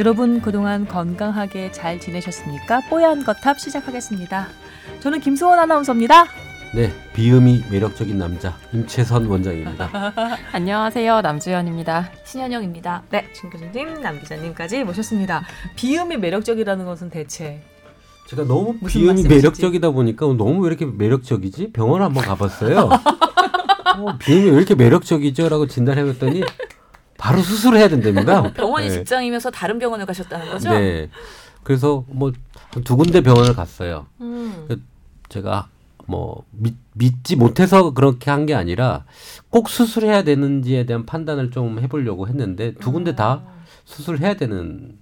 여러분 그동안 건강하게 잘 지내셨습니까? 뽀얀 거탑 시작하겠습니다. 저는 김수원 아나운서입니다. 네, 비음이 매력적인 남자 임채선 원장입니다. 안녕하세요, 남주현입니다. 신현영입니다. 네, 진 교수님, 남 기자님까지 모셨습니다. 비음이 매력적이라는 것은 대체 제가 너무 비음이 말씀이시지? 매력적이다 보니까 너무 왜 이렇게 매력적이지? 병원 한번 가봤어요. 어, 비음이 왜 이렇게 매력적이죠?라고 진단해봤더니 바로 수술해야 된답니다. 병원이 네. 직장이면서 다른 병원을 가셨다는 거죠? 네. 그래서 뭐 두 군데 병원을 갔어요. 음. 제가 뭐 믿, 믿지 못해서 그렇게 한 게 아니라 꼭 수술해야 되는지에 대한 판단을 좀 해보려고 했는데 두 군데 다 수술해야 되는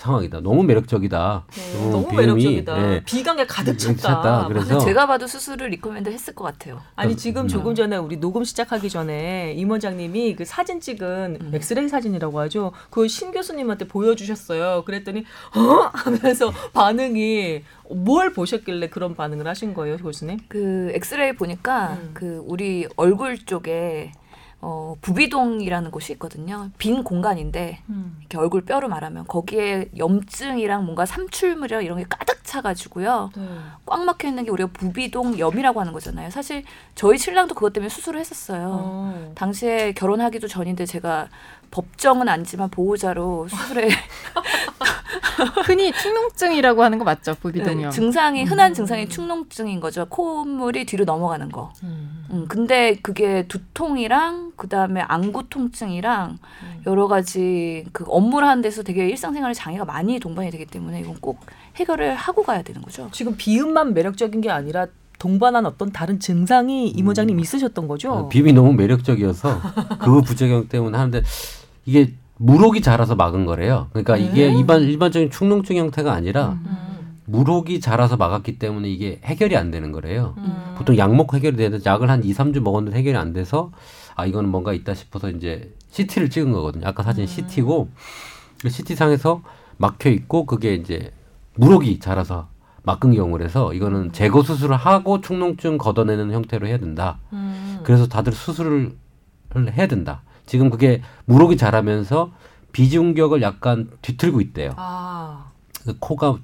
상황이다. 너무 매력적이다. 네, 너무 비음이, 매력적이다. 예. 비강에 가득 가득 찼다. 찼다. 그래서 근데 제가 봐도 수술을 recommend 했을 것 같아요. 아니 지금 음. 조금 전에 우리 녹음 시작하기 전에 임 원장님이 그 사진 찍은 음. 엑스레이 사진이라고 하죠. 그걸 신 교수님한테 보여주셨어요. 그랬더니 어 하면서 반응이 뭘 보셨길래 그런 반응을 하신 거예요, 교수님? 그 엑스레이 보니까 음. 그 우리 얼굴 쪽에 어, 부비동이라는 곳이 있거든요. 빈 공간인데 이렇게 얼굴 뼈로 말하면 거기에 염증이랑 뭔가 삼출물이랑 이런 게 가득 차가지고요. 네. 꽉 막혀 있는 게 우리가 부비동 염이라고 하는 거잖아요. 사실 저희 신랑도 그것 때문에 수술을 했었어요. 어. 당시에 결혼하기도 전인데 제가 법정은 아니지만 보호자로 수술에 흔히 축농증이라고 하는 거 맞죠? 부비동염. 네, 증상이 흔한 음. 증상이 축농증인 거죠. 콧물이 뒤로 넘어가는 거. 음. 음, 근데 그게 두통이랑 그 다음에 안구 통증이랑 음. 여러 가지 그 업무를 하는 데서 되게 일상생활에 장애가 많이 동반이 되기 때문에 이건 꼭 해결을 하고 가야 되는 거죠. 지금 비음만 매력적인 게 아니라 동반한 어떤 다른 증상이 임 원장님 있으셨던 거죠? 어, 비음이 너무 매력적이어서 그 부작용 때문에 하는데 이게 물혹이 자라서 막은 거래요. 그러니까 이게 네. 일반 일반적인 축농증 형태가 아니라 음. 물혹이 자라서 막았기 때문에 이게 해결이 안 되는 거래요. 음. 보통 약 먹고 해결이 되는데 약을 한 2, 3주 먹었는데 해결이 안 돼서 아 이거는 뭔가 있다 싶어서 이제 CT를 찍은 거거든요. 아까 사진 CT고 그 CT 상에서 막혀 있고 그게 이제 물혹이 자라서 막은 경우라서 이거는 제거 수술을 하고 축농증 걷어내는 형태로 해야 된다. 음. 그래서 다들 수술을 해야 된다. 지금 그게 물혹이 자라면서 비중격을 약간 뒤틀고 있대요. 아. 그 코가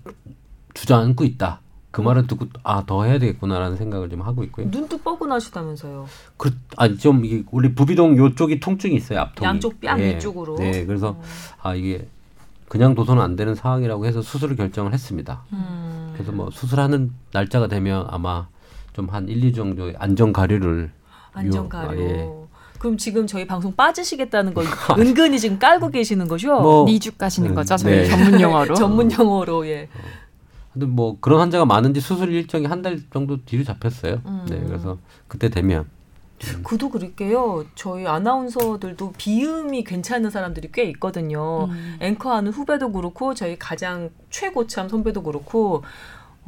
주저앉고 있다. 그 말을 듣고 아 더 해야 되겠구나라는 생각을 좀 하고 있고요. 눈도 뻐근하시다면서요. 그 아니 좀 이게 우리 부비동 요쪽이 통증이 있어요 앞통이. 양쪽 뺨 예. 위쪽으로. 네, 그래서 음. 아 이게 그냥 둬서는 안 되는 상황이라고 해서 수술을 결정을 했습니다. 음. 그래서 뭐 수술하는 날짜가 되면 아마 좀한 1, 2주 정도의 안전 가류를 안전 요- 가려. 아, 예. 그럼 지금 저희 방송 빠지시겠다는 걸 은근히 지금 깔고 계시는 거죠? 뭐 니죽 가시는 음, 거죠? 저희 네. 전문 용어로. 전문 용어로 예. 근데 뭐 그런 환자가 많은지 수술 일정이 한 달 정도 뒤로 잡혔어요. 음. 네, 그래서 그때 되면 그도 그럴게요. 저희 아나운서들도 비음이 괜찮은 사람들이 꽤 있거든요. 음. 앵커하는 후배도 그렇고 저희 가장 최고참 선배도 그렇고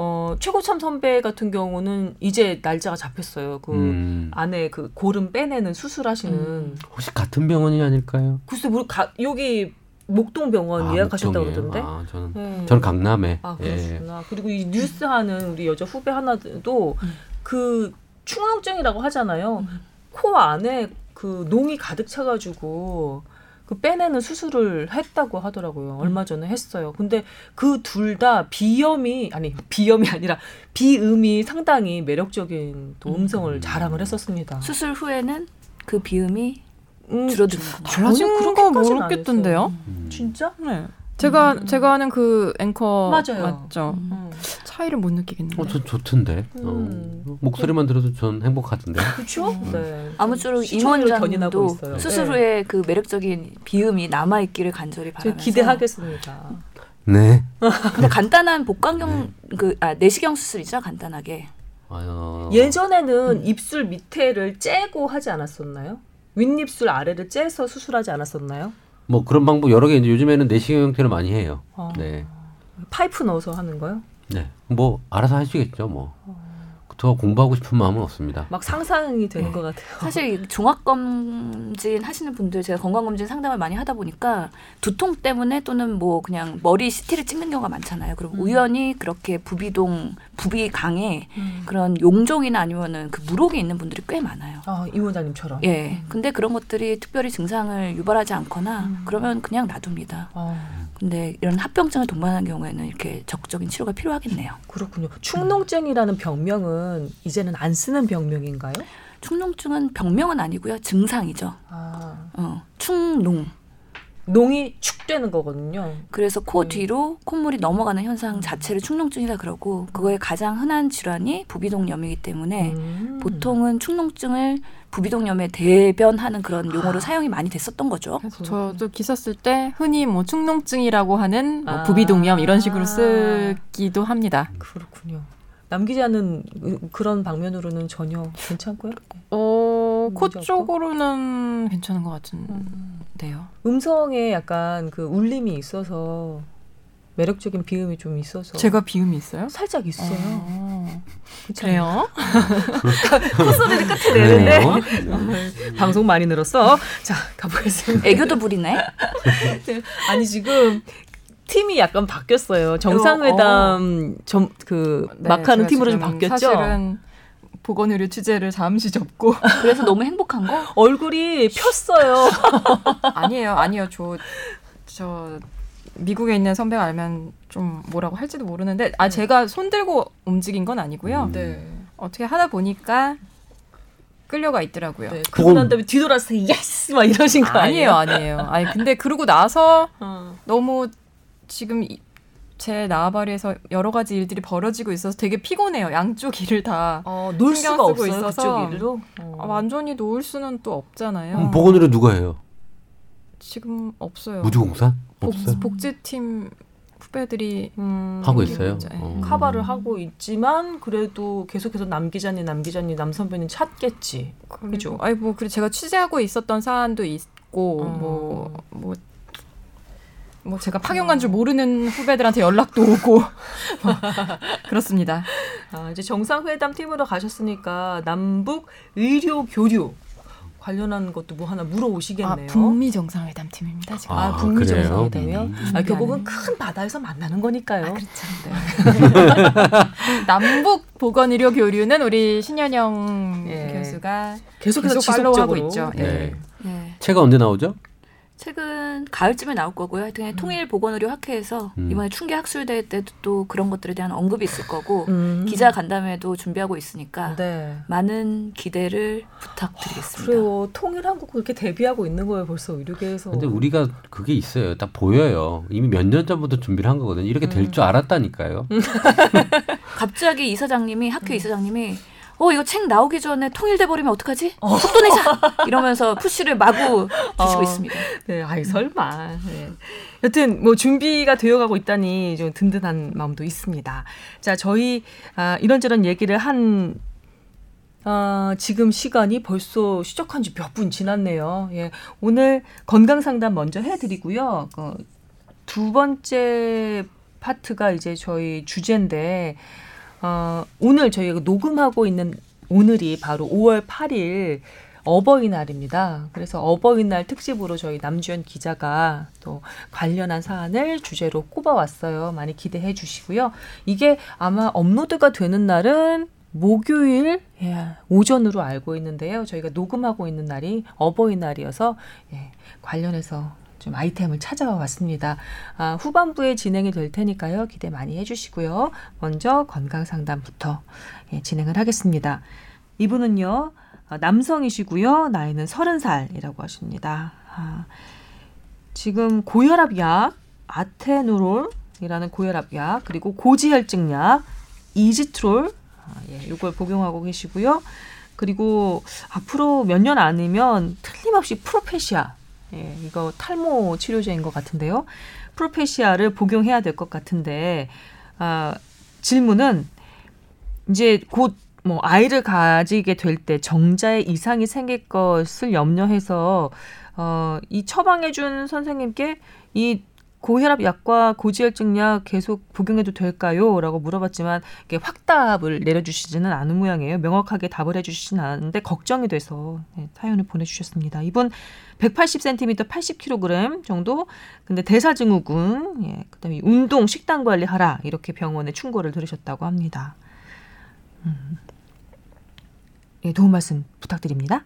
어, 최고참 선배 같은 경우는 이제 날짜가 잡혔어요. 그 음, 안에 그 고름 빼내는 수술하시는 음. 혹시 같은 병원이 아닐까요? 글쎄 뭐 가, 여기 목동병원 아, 예약하셨다고. 그러던데. 아, 저는 네. 저는 강남에. 아 예. 그러시구나. 그리고 이 뉴스 하는 우리 여자 후배 하나도 음. 그 축농증이라고 하잖아요. 음. 코 안에 그 농이 가득 차가지고 그 빼내는 수술을 했다고 하더라고요. 얼마 전에 했어요. 근데 그 둘 다 비염이 아니 비염이 아니라 비음이 상당히 매력적인 또 음성을 음. 자랑을 했었습니다. 수술 후에는 그 비음이 음, 줄어드는 거. 달라진 전혀 거 그렇게까지는 모르겠던데요? 음. 진짜? 네. 제가 음. 제가 아는 그 앵커 맞아요. 맞죠? 음. 음. 차이를 못 느끼겠는데. 어, 저 좋던데. 음. 어, 목소리만 들어도 전 행복하던데. 그렇죠? 네. 아무쪼록 임원장도 있어요. 수술 네. 후에 그 매력적인 비음이 남아 있기를 간절히 바라면서 기대하겠습니다. 네. 근데 간단한 복강경 그 아, 내시경 수술이죠 간단하게. 아, 예전에는 입술 밑에를 째고 하지 않았었나요? 윗입술 아래를 째서 수술하지 않았었나요? 뭐 그런 방법 여러 개 이제 요즘에는 내시경 형태로 많이 해요. 어. 네. 파이프 넣어서 하는 거요? 네. 뭐 알아서 하시겠죠, 뭐. 저 공부하고 싶은 마음은 없습니다. 막 상상이 되는 네. 것 같아요. 사실 이 종합검진 하시는 분들 제가 건강검진 상담을 많이 하다 보니까 두통 때문에 또는 뭐 그냥 머리 CT를 찍는 경우가 많잖아요. 그리고 음. 우연히 그렇게 부비동 부비 강에 음. 그런 용종이나 아니면은 그 무록이 있는 분들이 꽤 많아요. 아, 이 원장님처럼. 예. 근데 그런 것들이 특별히 증상을 유발하지 않거나 음. 그러면 그냥 놔둡니다. 아, 근데 이런 합병증을 동반한 경우에는 이렇게 적극적인 치료가 필요하겠네요. 그렇군요. 축농증이라는 병명은 이제는 안 쓰는 병명인가요? 축농증은 병명은 아니고요. 증상이죠. 아, 어, 축농. 농이 축되는 거거든요. 그래서 코 음. 뒤로 콧물이 넘어가는 현상 자체를 축농증이라 그러고 그거의 가장 흔한 질환이 부비동염이기 때문에 음. 보통은 축농증을 부비동염에 대변하는 그런 용어로 아. 사용이 많이 됐었던 거죠. 그래서 저도 기사 쓸 때 흔히 뭐 축농증이라고 하는 뭐 아. 부비동염 이런 식으로 쓰기도 합니다. 그렇군요. 남 기자는 그런 방면으로는 전혀 괜찮고요. 어, 코 문제 없고? 쪽으로는 괜찮은 것 음. 같은 데요. 음성에 약간 그 울림이 있어서 매력적인 비음이 좀 있어서 제가 비음이 있어요? 살짝 있어요. 어, 않아요? 그래요? 콧소리를 끝에 내는데? 방송 많이 늘었어. 자 가보겠습니다. 애교도 부리네. 아니 지금 팀이 약간 바뀌었어요. 정상회담 좀그 네, 막하는 팀으로 좀 바뀌었죠. 사실은 보건 의료 취재를 잠시 접고 그래서 너무 행복한 거? 얼굴이 폈어요. 아니에요, 아니요, 저저 미국에 있는 선배가 알면 좀 뭐라고 할지도 모르는데 아 제가 손 들고 움직인 건 아니고요. 네. 어떻게 하다 보니까 끌려가 있더라고요. 네. 그러고 난 다음에 뒤돌아서 yes 막 이러신 거 아니에요, 아니에요? 아니에요. 아니 근데 그러고 나서 어. 너무 지금 이- 제 나와바리에서 여러 가지 일들이 벌어지고 있어서 되게 피곤해요. 양쪽 일을 다 어, 놀 수가 없어요. 있어서. 그쪽 일로. 어. 아, 완전히 놓을 수는 또 없잖아요. 보건의료 누가 해요? 지금 없어요. 무주공산? 복, 없어요. 복지팀 후배들이 음, 하고 있어요. 어. 카바를 하고 있지만 그래도 계속해서 남 기자님, 남 기자님, 남 선배님 찾겠지. 그죠? 아니 뭐 그래 제가 취재하고 있었던 사안도 있고 음. 뭐뭐 뭐 제가 파견 간 줄 모르는 후배들한테 연락도 오고 그렇습니다. 아, 이제 정상회담 팀으로 가셨으니까 남북 의료 교류 관련한 것도 뭐 하나 아, 물어오시겠네요. 북미 정상회담 팀입니다 지금. 아, 북미 그래요? 정상회담이요? 음. 아, 결국은 큰 바다에서 만나는 거니까요. 아, 그렇죠. 네. 남북 보건 의료 교류는 우리 신현영 예. 교수가 계속해서 계속 팔로우하고 지속적으로. 있죠. 예. 네. 네. 책은 언제 나오죠? 책은 가을쯤에 나올 거고요. 하여튼 통일 보건의료 학회에서 음. 이번에 충계 학술대회 때도 또 그런 것들에 대한 언급이 있을 거고 음. 기자 간담회도 준비하고 있으니까 네. 많은 기대를 부탁드리겠습니다. 그래요. 통일한국 그렇게 데뷔하고 있는 거예요. 벌써 의료계에서. 근데 우리가 그게 있어요. 딱 보여요. 이미 몇 년 전부터 준비를 한 거거든요. 이렇게 될 줄 알았다니까요. 갑자기 이사장님이 학교 이사장님이 어 이거 책 나오기 전에 통일돼 버리면 어떡하지? 속도 내자 이러면서 푸시를 마구 주시고 어. 있습니다. 네, 아이 설마. 네. 여튼 뭐 준비가 되어가고 있다니 좀 든든한 마음도 있습니다. 자, 저희 아, 이런저런 얘기를 한 아, 지금 시간이 벌써 시작한 지 몇 분 지났네요. 예. 오늘 건강 상담 먼저 해드리고요. 그, 두 번째 파트가 이제 저희 주제인데, 어, 오늘 저희가 녹음하고 있는 오늘이 바로 5월 8일 어버이날입니다. 그래서 어버이날 특집으로 저희 남주현 기자가 또 관련한 사안을 주제로 꼽아왔어요. 많이 기대해 주시고요. 이게 아마 업로드가 되는 날은 목요일 예, 오전으로 알고 있는데요. 저희가 녹음하고 있는 날이 어버이날이어서 예, 관련해서 좀 아이템을 찾아와 왔습니다. 아, 후반부에 진행이 될 테니까요. 기대 많이 해주시고요. 먼저 건강 상담부터 예, 진행을 하겠습니다. 이분은요 아, 남성이시고요. 나이는 서른 살이라고 하십니다. 아, 지금 고혈압 약 아테누롤이라는 고혈압 약 그리고 고지혈증 약 이지트롤 아, 예, 이걸 복용하고 계시고요. 그리고 앞으로 몇 년 안이면 틀림없이 프로페시아 예, 이거 탈모 치료제인 것 같은데요. 프로페시아를 복용해야 될 것 같은데 아, 질문은 이제 곧 뭐 아이를 가지게 될 때 정자에 이상이 생길 것을 염려해서 어, 이 처방해 준 선생님께 이 고혈압 약과 고지혈증 약 계속 복용해도 될까요? 라고 물어봤지만 이게 확답을 내려주시지는 않은 모양이에요. 명확하게 답을 해주시진 않았는데 걱정이 돼서 네, 사연을 보내주셨습니다. 이분 180cm, 80kg 정도. 근데 대사증후군, 예, 그다음에 운동, 식단 관리하라 이렇게 병원에 충고를 들으셨다고 합니다. 예, 도움 말씀 부탁드립니다.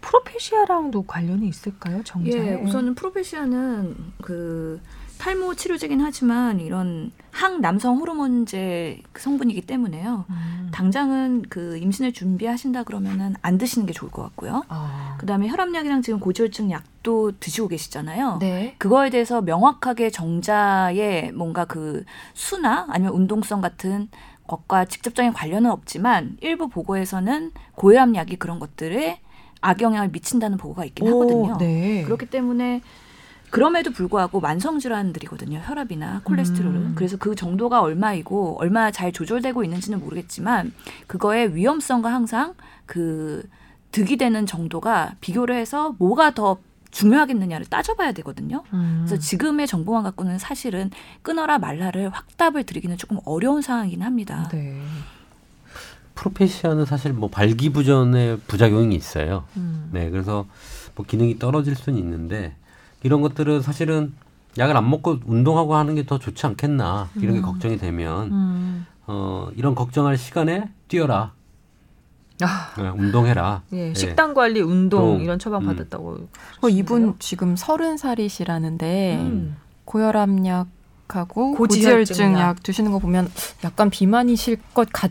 프로페시아랑도 관련이 있을까요, 정자에? 예, 우선은 프로페시아는 그 탈모 치료제긴 하지만 이런 항남성 호르몬제 성분이기 때문에요. 음. 당장은 그 임신을 준비하신다 그러면은 안 드시는 게 좋을 것 같고요. 아. 그다음에 혈압약이랑 지금 고지혈증 약도 드시고 계시잖아요. 네. 그거에 대해서 명확하게 정자의 뭔가 그 수나 아니면 운동성 같은 것과 직접적인 관련은 없지만 일부 보고에서는 고혈압약이 그런 것들에 악영향을 미친다는 보고가 있긴 하거든요. 네. 그렇기 때문에 그럼에도 불구하고 만성 질환들이거든요. 혈압이나 콜레스테롤은. 음. 그래서 그 정도가 얼마이고 얼마나 잘 조절되고 있는지는 모르겠지만 그거의 위험성과 항상 그 득이 되는 정도가 비교를 해서 뭐가 더 중요하겠느냐를 따져봐야 되거든요. 음. 그래서 지금의 정보만 갖고는 사실은 끊어라 말라를 확답을 드리기는 조금 어려운 상황이긴 합니다. 네. 프로페시아는 사실 뭐 발기부전의 부작용이 있어요. 음. 네, 그래서 뭐 기능이 떨어질 수는 있는데 이런 것들은 사실은 약을 안 먹고 운동하고 하는 게 더 좋지 않겠나 이런 게 음. 걱정이 되면 음. 어 이런 걱정할 시간에 뛰어라, 아, 네, 운동해라. 예, 네. 식단 관리, 운동 또, 이런 처방 음. 받았다고. 어, 이분 지금 서른 살이시라는데 음. 고혈압약 하고 고지혈증 고지혈증 약. 약 드시는 거 보면 약간 비만이실 것 같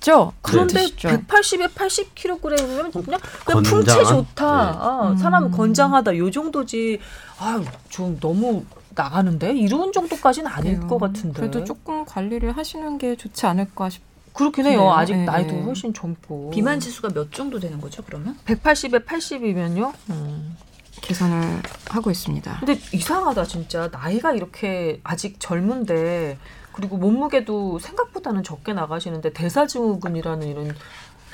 죠? 그런데 드시죠? 180에 80kg이면 그냥 그냥 풍채? 좋다. 네. 아, 음. 사람은 건장하다. 요 정도지. 아, 좀 너무 나가는데 이런 정도까지는 아닐 그래요. 것 같은데. 그래도 조금 관리를 하시는 게 좋지 않을까 싶. 그렇긴 해요. 네, 아직 네, 나이도 네. 훨씬 젊고. 비만 지수가 몇 정도 되는 거죠, 그러면? 180에 80이면요. 음. 계산을 하고 있습니다. 근데 이상하다 진짜 나이가 이렇게 아직 젊은데 그리고 몸무게도 생각보다는 적게 나가시는데 대사증후군이라는 이런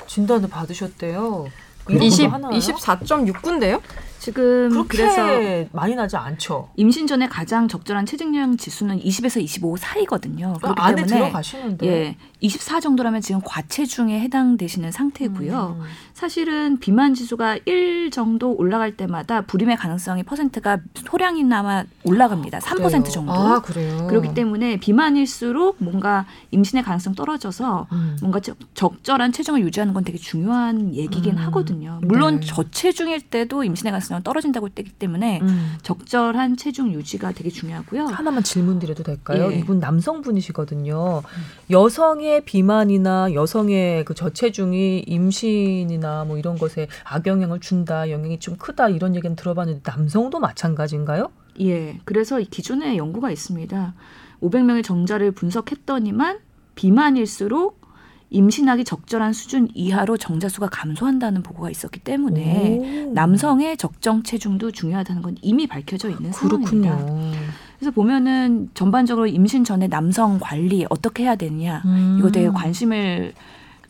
진단을 받으셨대요. 이런 것도 20, 하나요? 24.6군데요? 지금 그렇게 많이 나지 않죠. 임신 전에 가장 적절한 체중량 지수는 20에서 25 사이거든요. 그렇기 안에 때문에 들어가시는데. 예, 24 정도라면 지금 과체중에 해당되시는 상태고요. 음. 사실은 비만 지수가 1 정도 올라갈 때마다 불임의 가능성이 퍼센트가 소량이나마 올라갑니다. 3% 그래요. 정도. 아 그래요. 그렇기 때문에 비만일수록 뭔가 임신의 가능성 떨어져서 음. 뭔가 적- 적절한 체중을 유지하는 건 되게 중요한 얘기긴 음. 하거든요. 물론 네. 저체중일 때도 임신의 가능성 은 떨어진다고 했기 때문에 음. 적절한 체중 유지가 되게 중요하고요. 하나만 질문 드려도 될까요? 예. 이분 남성분이시거든요. 여성의 비만이나 여성의 그 저체중이 임신이나 뭐 이런 것에 악영향을 준다, 영향이 좀 크다 이런 얘기는 들어봤는데 남성도 마찬가지인가요? 예, 그래서 이 기존에 연구가 있습니다. 500명의 정자를 분석했더니만 비만일수록 임신하기 적절한 수준 이하로 정자 수가 감소한다는 보고가 있었기 때문에 오. 남성의 적정 체중도 중요하다는 건 이미 밝혀져 있는 상황입니다. 그렇군요. 그래서 보면은 전반적으로 임신 전에 남성 관리 어떻게 해야 되느냐 음. 이거 되게 관심을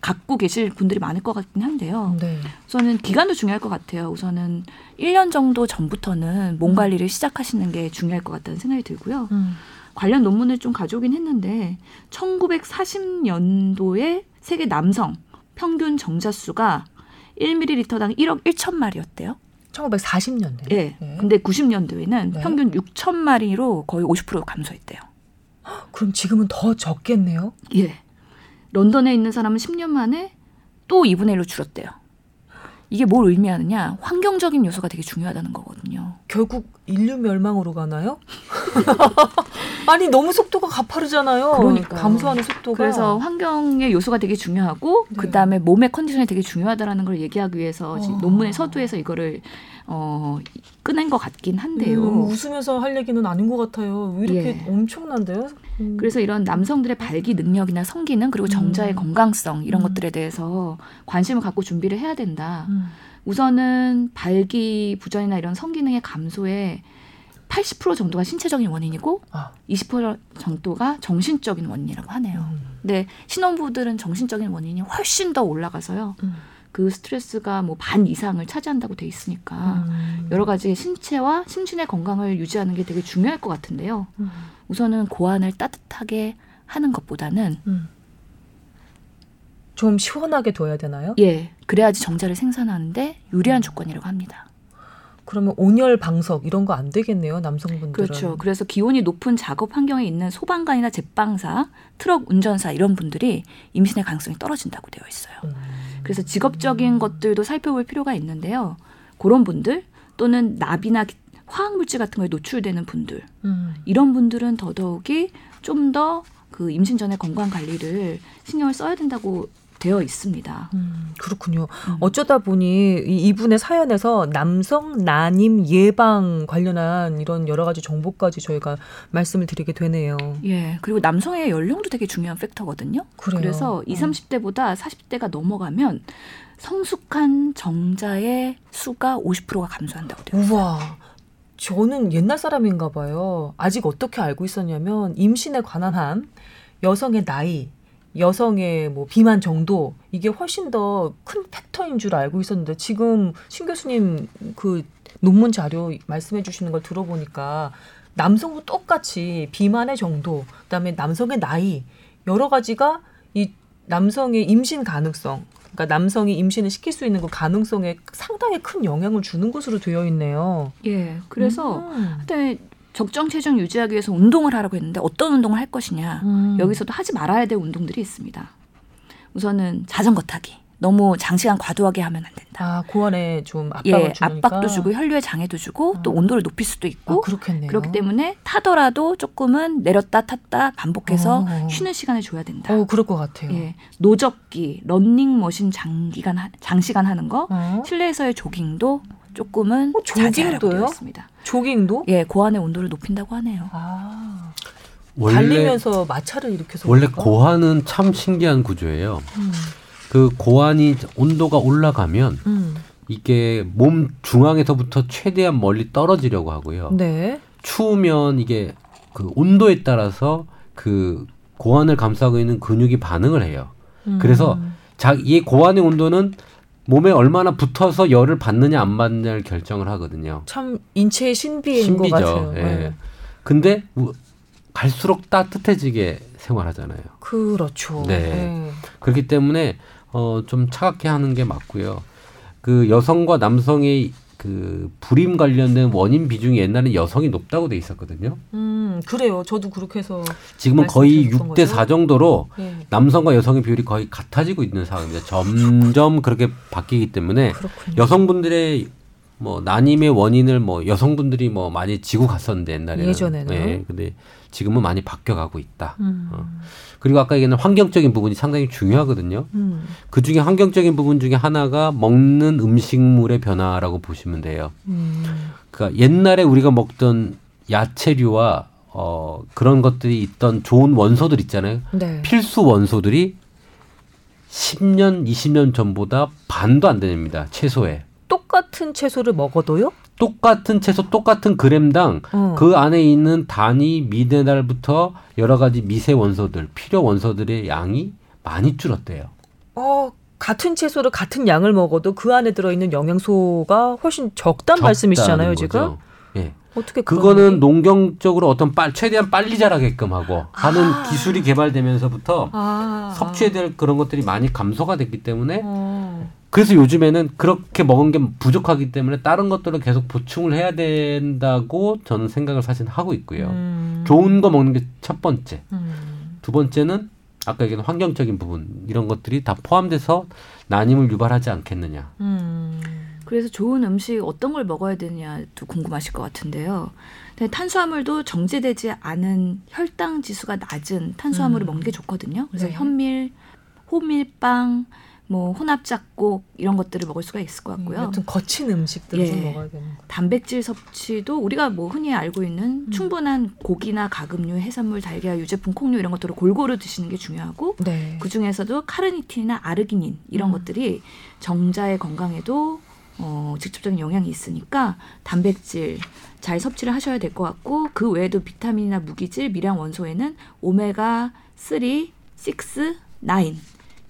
갖고 계실 분들이 많을 것 같긴 한데요. 네. 우선은 기간도 중요할 것 같아요. 우선은 1년 정도 전부터는 몸 관리를 시작하시는 게 중요할 것 같다는 생각이 들고요. 음. 관련 논문을 좀 가져오긴 했는데 1940년도에 세계 남성 평균 정자수가 1ml당 1억 1천 마리였대요. 1940년대. 예. 근데 90년도에는 네. 평균 6천 마리로 거의 50% 감소했대요. 그럼 지금은 더 적겠네요. 예. 런던에 있는 사람은 10년 만에 또 2분의 1로 줄었대요. 이게 뭘 의미하느냐? 환경적인 요소가 되게 중요하다는 거거든요. 결국 인류 멸망으로 가나요? 아니 너무 속도가 가파르잖아요. 그러니까요. 감소하는 속도가. 그래서 환경의 요소가 되게 중요하고 네. 그다음에 몸의 컨디션이 되게 중요하다라는 걸 얘기하기 위해서 어. 논문의 서두에서 이거를 어 꺼낸 것 같긴 한데요. 음, 웃으면서 할 얘기는 아닌 것 같아요. 왜 이렇게 예. 엄청난데요? 음. 그래서 이런 남성들의 발기 능력이나 성기능 그리고 정자의 음. 건강성 이런 음. 것들에 대해서 관심을 갖고 준비를 해야 된다. 음. 우선은 발기 부전이나 이런 성기능의 감소에 80% 정도가 신체적인 원인이고 아. 20% 정도가 정신적인 원인이라고 하네요. 음. 근데 신혼부들은 정신적인 원인이 훨씬 더 올라가서요. 음. 그 스트레스가 뭐 반 이상을 차지한다고 돼 있으니까 음. 여러 가지 신체와 심신의 건강을 유지하는 게 되게 중요할 것 같은데요. 음. 우선은 고안을 따뜻하게 하는 것보다는 음. 좀 시원하게 둬야 되나요? 예 그래야지 정자를 생산하는데 유리한 조건이라고 합니다. 그러면 온열 방석 이런 거 안 되겠네요, 남성분들은. 그렇죠. 그래서 기온이 높은 작업 환경에 있는 소방관이나 제빵사, 트럭 운전사 이런 분들이 임신의 가능성이 떨어진다고 되어 있어요. 음. 그래서 직업적인 것들도 살펴볼 필요가 있는데요. 그런 분들 또는 납이나 화학 물질 같은 거에 노출되는 분들 음. 이런 분들은 더더욱이 좀 더 그 임신 전에 건강 관리를 신경을 써야 된다고 되어 있습니다. 음, 그렇군요. 음. 어쩌다 보니 이- 이분의 사연에서 남성 난임 예방 관련한 이런 여러 가지 정보까지 저희가 말씀을 드리게 되네요. 예, 그리고 남성의 연령도 되게 중요한 팩터거든요. 그래요. 그래서 20, 어. 30대보다 40대가 넘어가면 성숙한 정자의 수가 50%가 감소한다고 돼요. 우와. 저는 옛날 사람인가 봐요. 아직 어떻게 알고 있었냐면 임신에 관한 한 여성의 나이, 여성의 뭐 비만 정도 이게 훨씬 더 큰 팩터인 줄 알고 있었는데 지금 신 교수님 그 논문 자료 말씀해 주시는 걸 들어보니까 남성도 똑같이 비만의 정도, 그다음에 남성의 나이 여러 가지가 이 남성의 임신 가능성, 그러니까 남성이 임신을 시킬 수 있는 그 가능성에 상당히 큰 영향을 주는 것으로 되어 있네요. 예, 그래서 음. 근데 적정 체중 유지하기 위해서 운동을 하라고 했는데 어떤 운동을 할 것이냐. 음. 여기서도 하지 말아야 될 운동들이 있습니다. 우선은 자전거 타기. 너무 장시간 과도하게 하면 안 된다. 아 고환에 좀 압박을 예, 주니까 압박도 주고 혈류에 장애도 주고 또 어. 온도를 높일 수도 아, 있고 그렇겠네요. 그렇기 때문에 타더라도 조금은 내렸다 탔다 반복해서 어. 쉬는 시간을 줘야 된다. 어 그럴 것 같아요. 예, 노적기, 런닝머신 장기간 하- 장시간 하는 거, 어? 실내에서의 조깅도 조금은 어, 자제하라고? 되어 있습니다. 조깅도? 예, 고안의 온도를 높인다고 하네요. 아 원래 달리면서 마찰을 일으켜서 원래? 고환은 참 신기한 구조예요. 음, 그 고환이 온도가 올라가면 음. 이게 몸 중앙에서부터 최대한 멀리 떨어지려고 하고요. 네. 추우면 이게 그 온도에 따라서 그 고환을 감싸고 있는 근육이 반응을 해요. 음. 그래서 자, 이 고환의 온도는 몸에 얼마나 붙어서 열을 받느냐 안 받느냐를 결정을 하거든요. 참 인체의 신비인 것 신비죠. 같아요. 예. 네. 근데 우- 갈수록 따뜻해지게 생활하잖아요. 그렇죠. 네. 네. 그렇기 때문에 어, 좀 차갑게 하는 게 맞고요. 그 여성과 남성의 그 불임 관련된 원인 비중이 옛날에 여성이 높다고 돼 있었거든요. 음 그래요. 저도 그렇게 해서 지금은 거의 말씀드렸던 6대 4 정도로 예. 남성과 여성의 비율이 거의 같아지고 있는 상황입니다. 점점 그렇게 바뀌기 때문에 그렇군요. 여성분들의 뭐 난임의 원인을 뭐 여성분들이 뭐 많이 지고 갔었는데 옛날에는 예전에는. 네, 근데 지금은 많이 바뀌어가고 있다. 음. 어. 그리고 아까 얘기한 환경적인 부분이 상당히 중요하거든요. 음. 그 중에 환경적인 부분 중에 하나가 먹는 음식물의 변화라고 보시면 돼요. 음. 그러니까 옛날에 우리가 먹던 야채류와 어, 그런 것들이 있던 좋은 원소들 있잖아요. 네. 필수 원소들이 10년, 20년 전보다 반도 안 됩니다. 채소에. 똑같은 채소를 먹어도요? 똑같은 채소, 똑같은 그램당 어. 그 안에 있는 단위, 미네랄부터 여러 가지 미세 원소들, 필요 원소들의 양이 많이 줄었대요. 어, 같은 채소를 같은 양을 먹어도 그 안에 들어있는 영양소가 훨씬 적단 말씀이시잖아요, 지금? 거죠. 예. 어떻게 그거는? 농경적으로 어떤 빨 최대한 빨리 자라게끔 하고 하는 아. 기술이 개발되면서부터 아. 섭취해야 될 그런 것들이 많이 감소가 됐기 때문에 어. 그래서 요즘에는 그렇게 먹은 게 부족하기 때문에 다른 것들을 계속 보충을 해야 된다고 저는 생각을 사실 하고 있고요. 음. 좋은 거 먹는 게 첫 번째. 음. 두 번째는 아까 얘기한 환경적인 부분 이런 것들이 다 포함돼서 난임을 유발하지 않겠느냐. 음. 그래서 좋은 음식 어떤 걸 먹어야 되냐도 궁금하실 것 같은데요. 탄수화물도 정제되지 않은 혈당 지수가 낮은 탄수화물을 음. 먹는 게 좋거든요. 그래서 네. 현밀, 호밀빵, 뭐 혼합 잡곡 이런 것들을 먹을 수가 있을 것 같고요. 여튼 거친 음식들을 예. 좀 먹어야 되는. 단백질 섭취도 우리가 뭐 흔히 알고 있는 음. 충분한 고기나 가금류, 해산물, 달걀, 유제품, 콩류 이런 것들을 골고루 드시는 게 중요하고 네. 그 중에서도 카르니틴이나 아르기닌 이런 음. 것들이 정자의 건강에도 어, 직접적인 영향이 있으니까 단백질 잘 섭취를 하셔야 될 것 같고 그 외에도 비타민이나 무기질, 미량 원소에는 오메가 3, 6, 9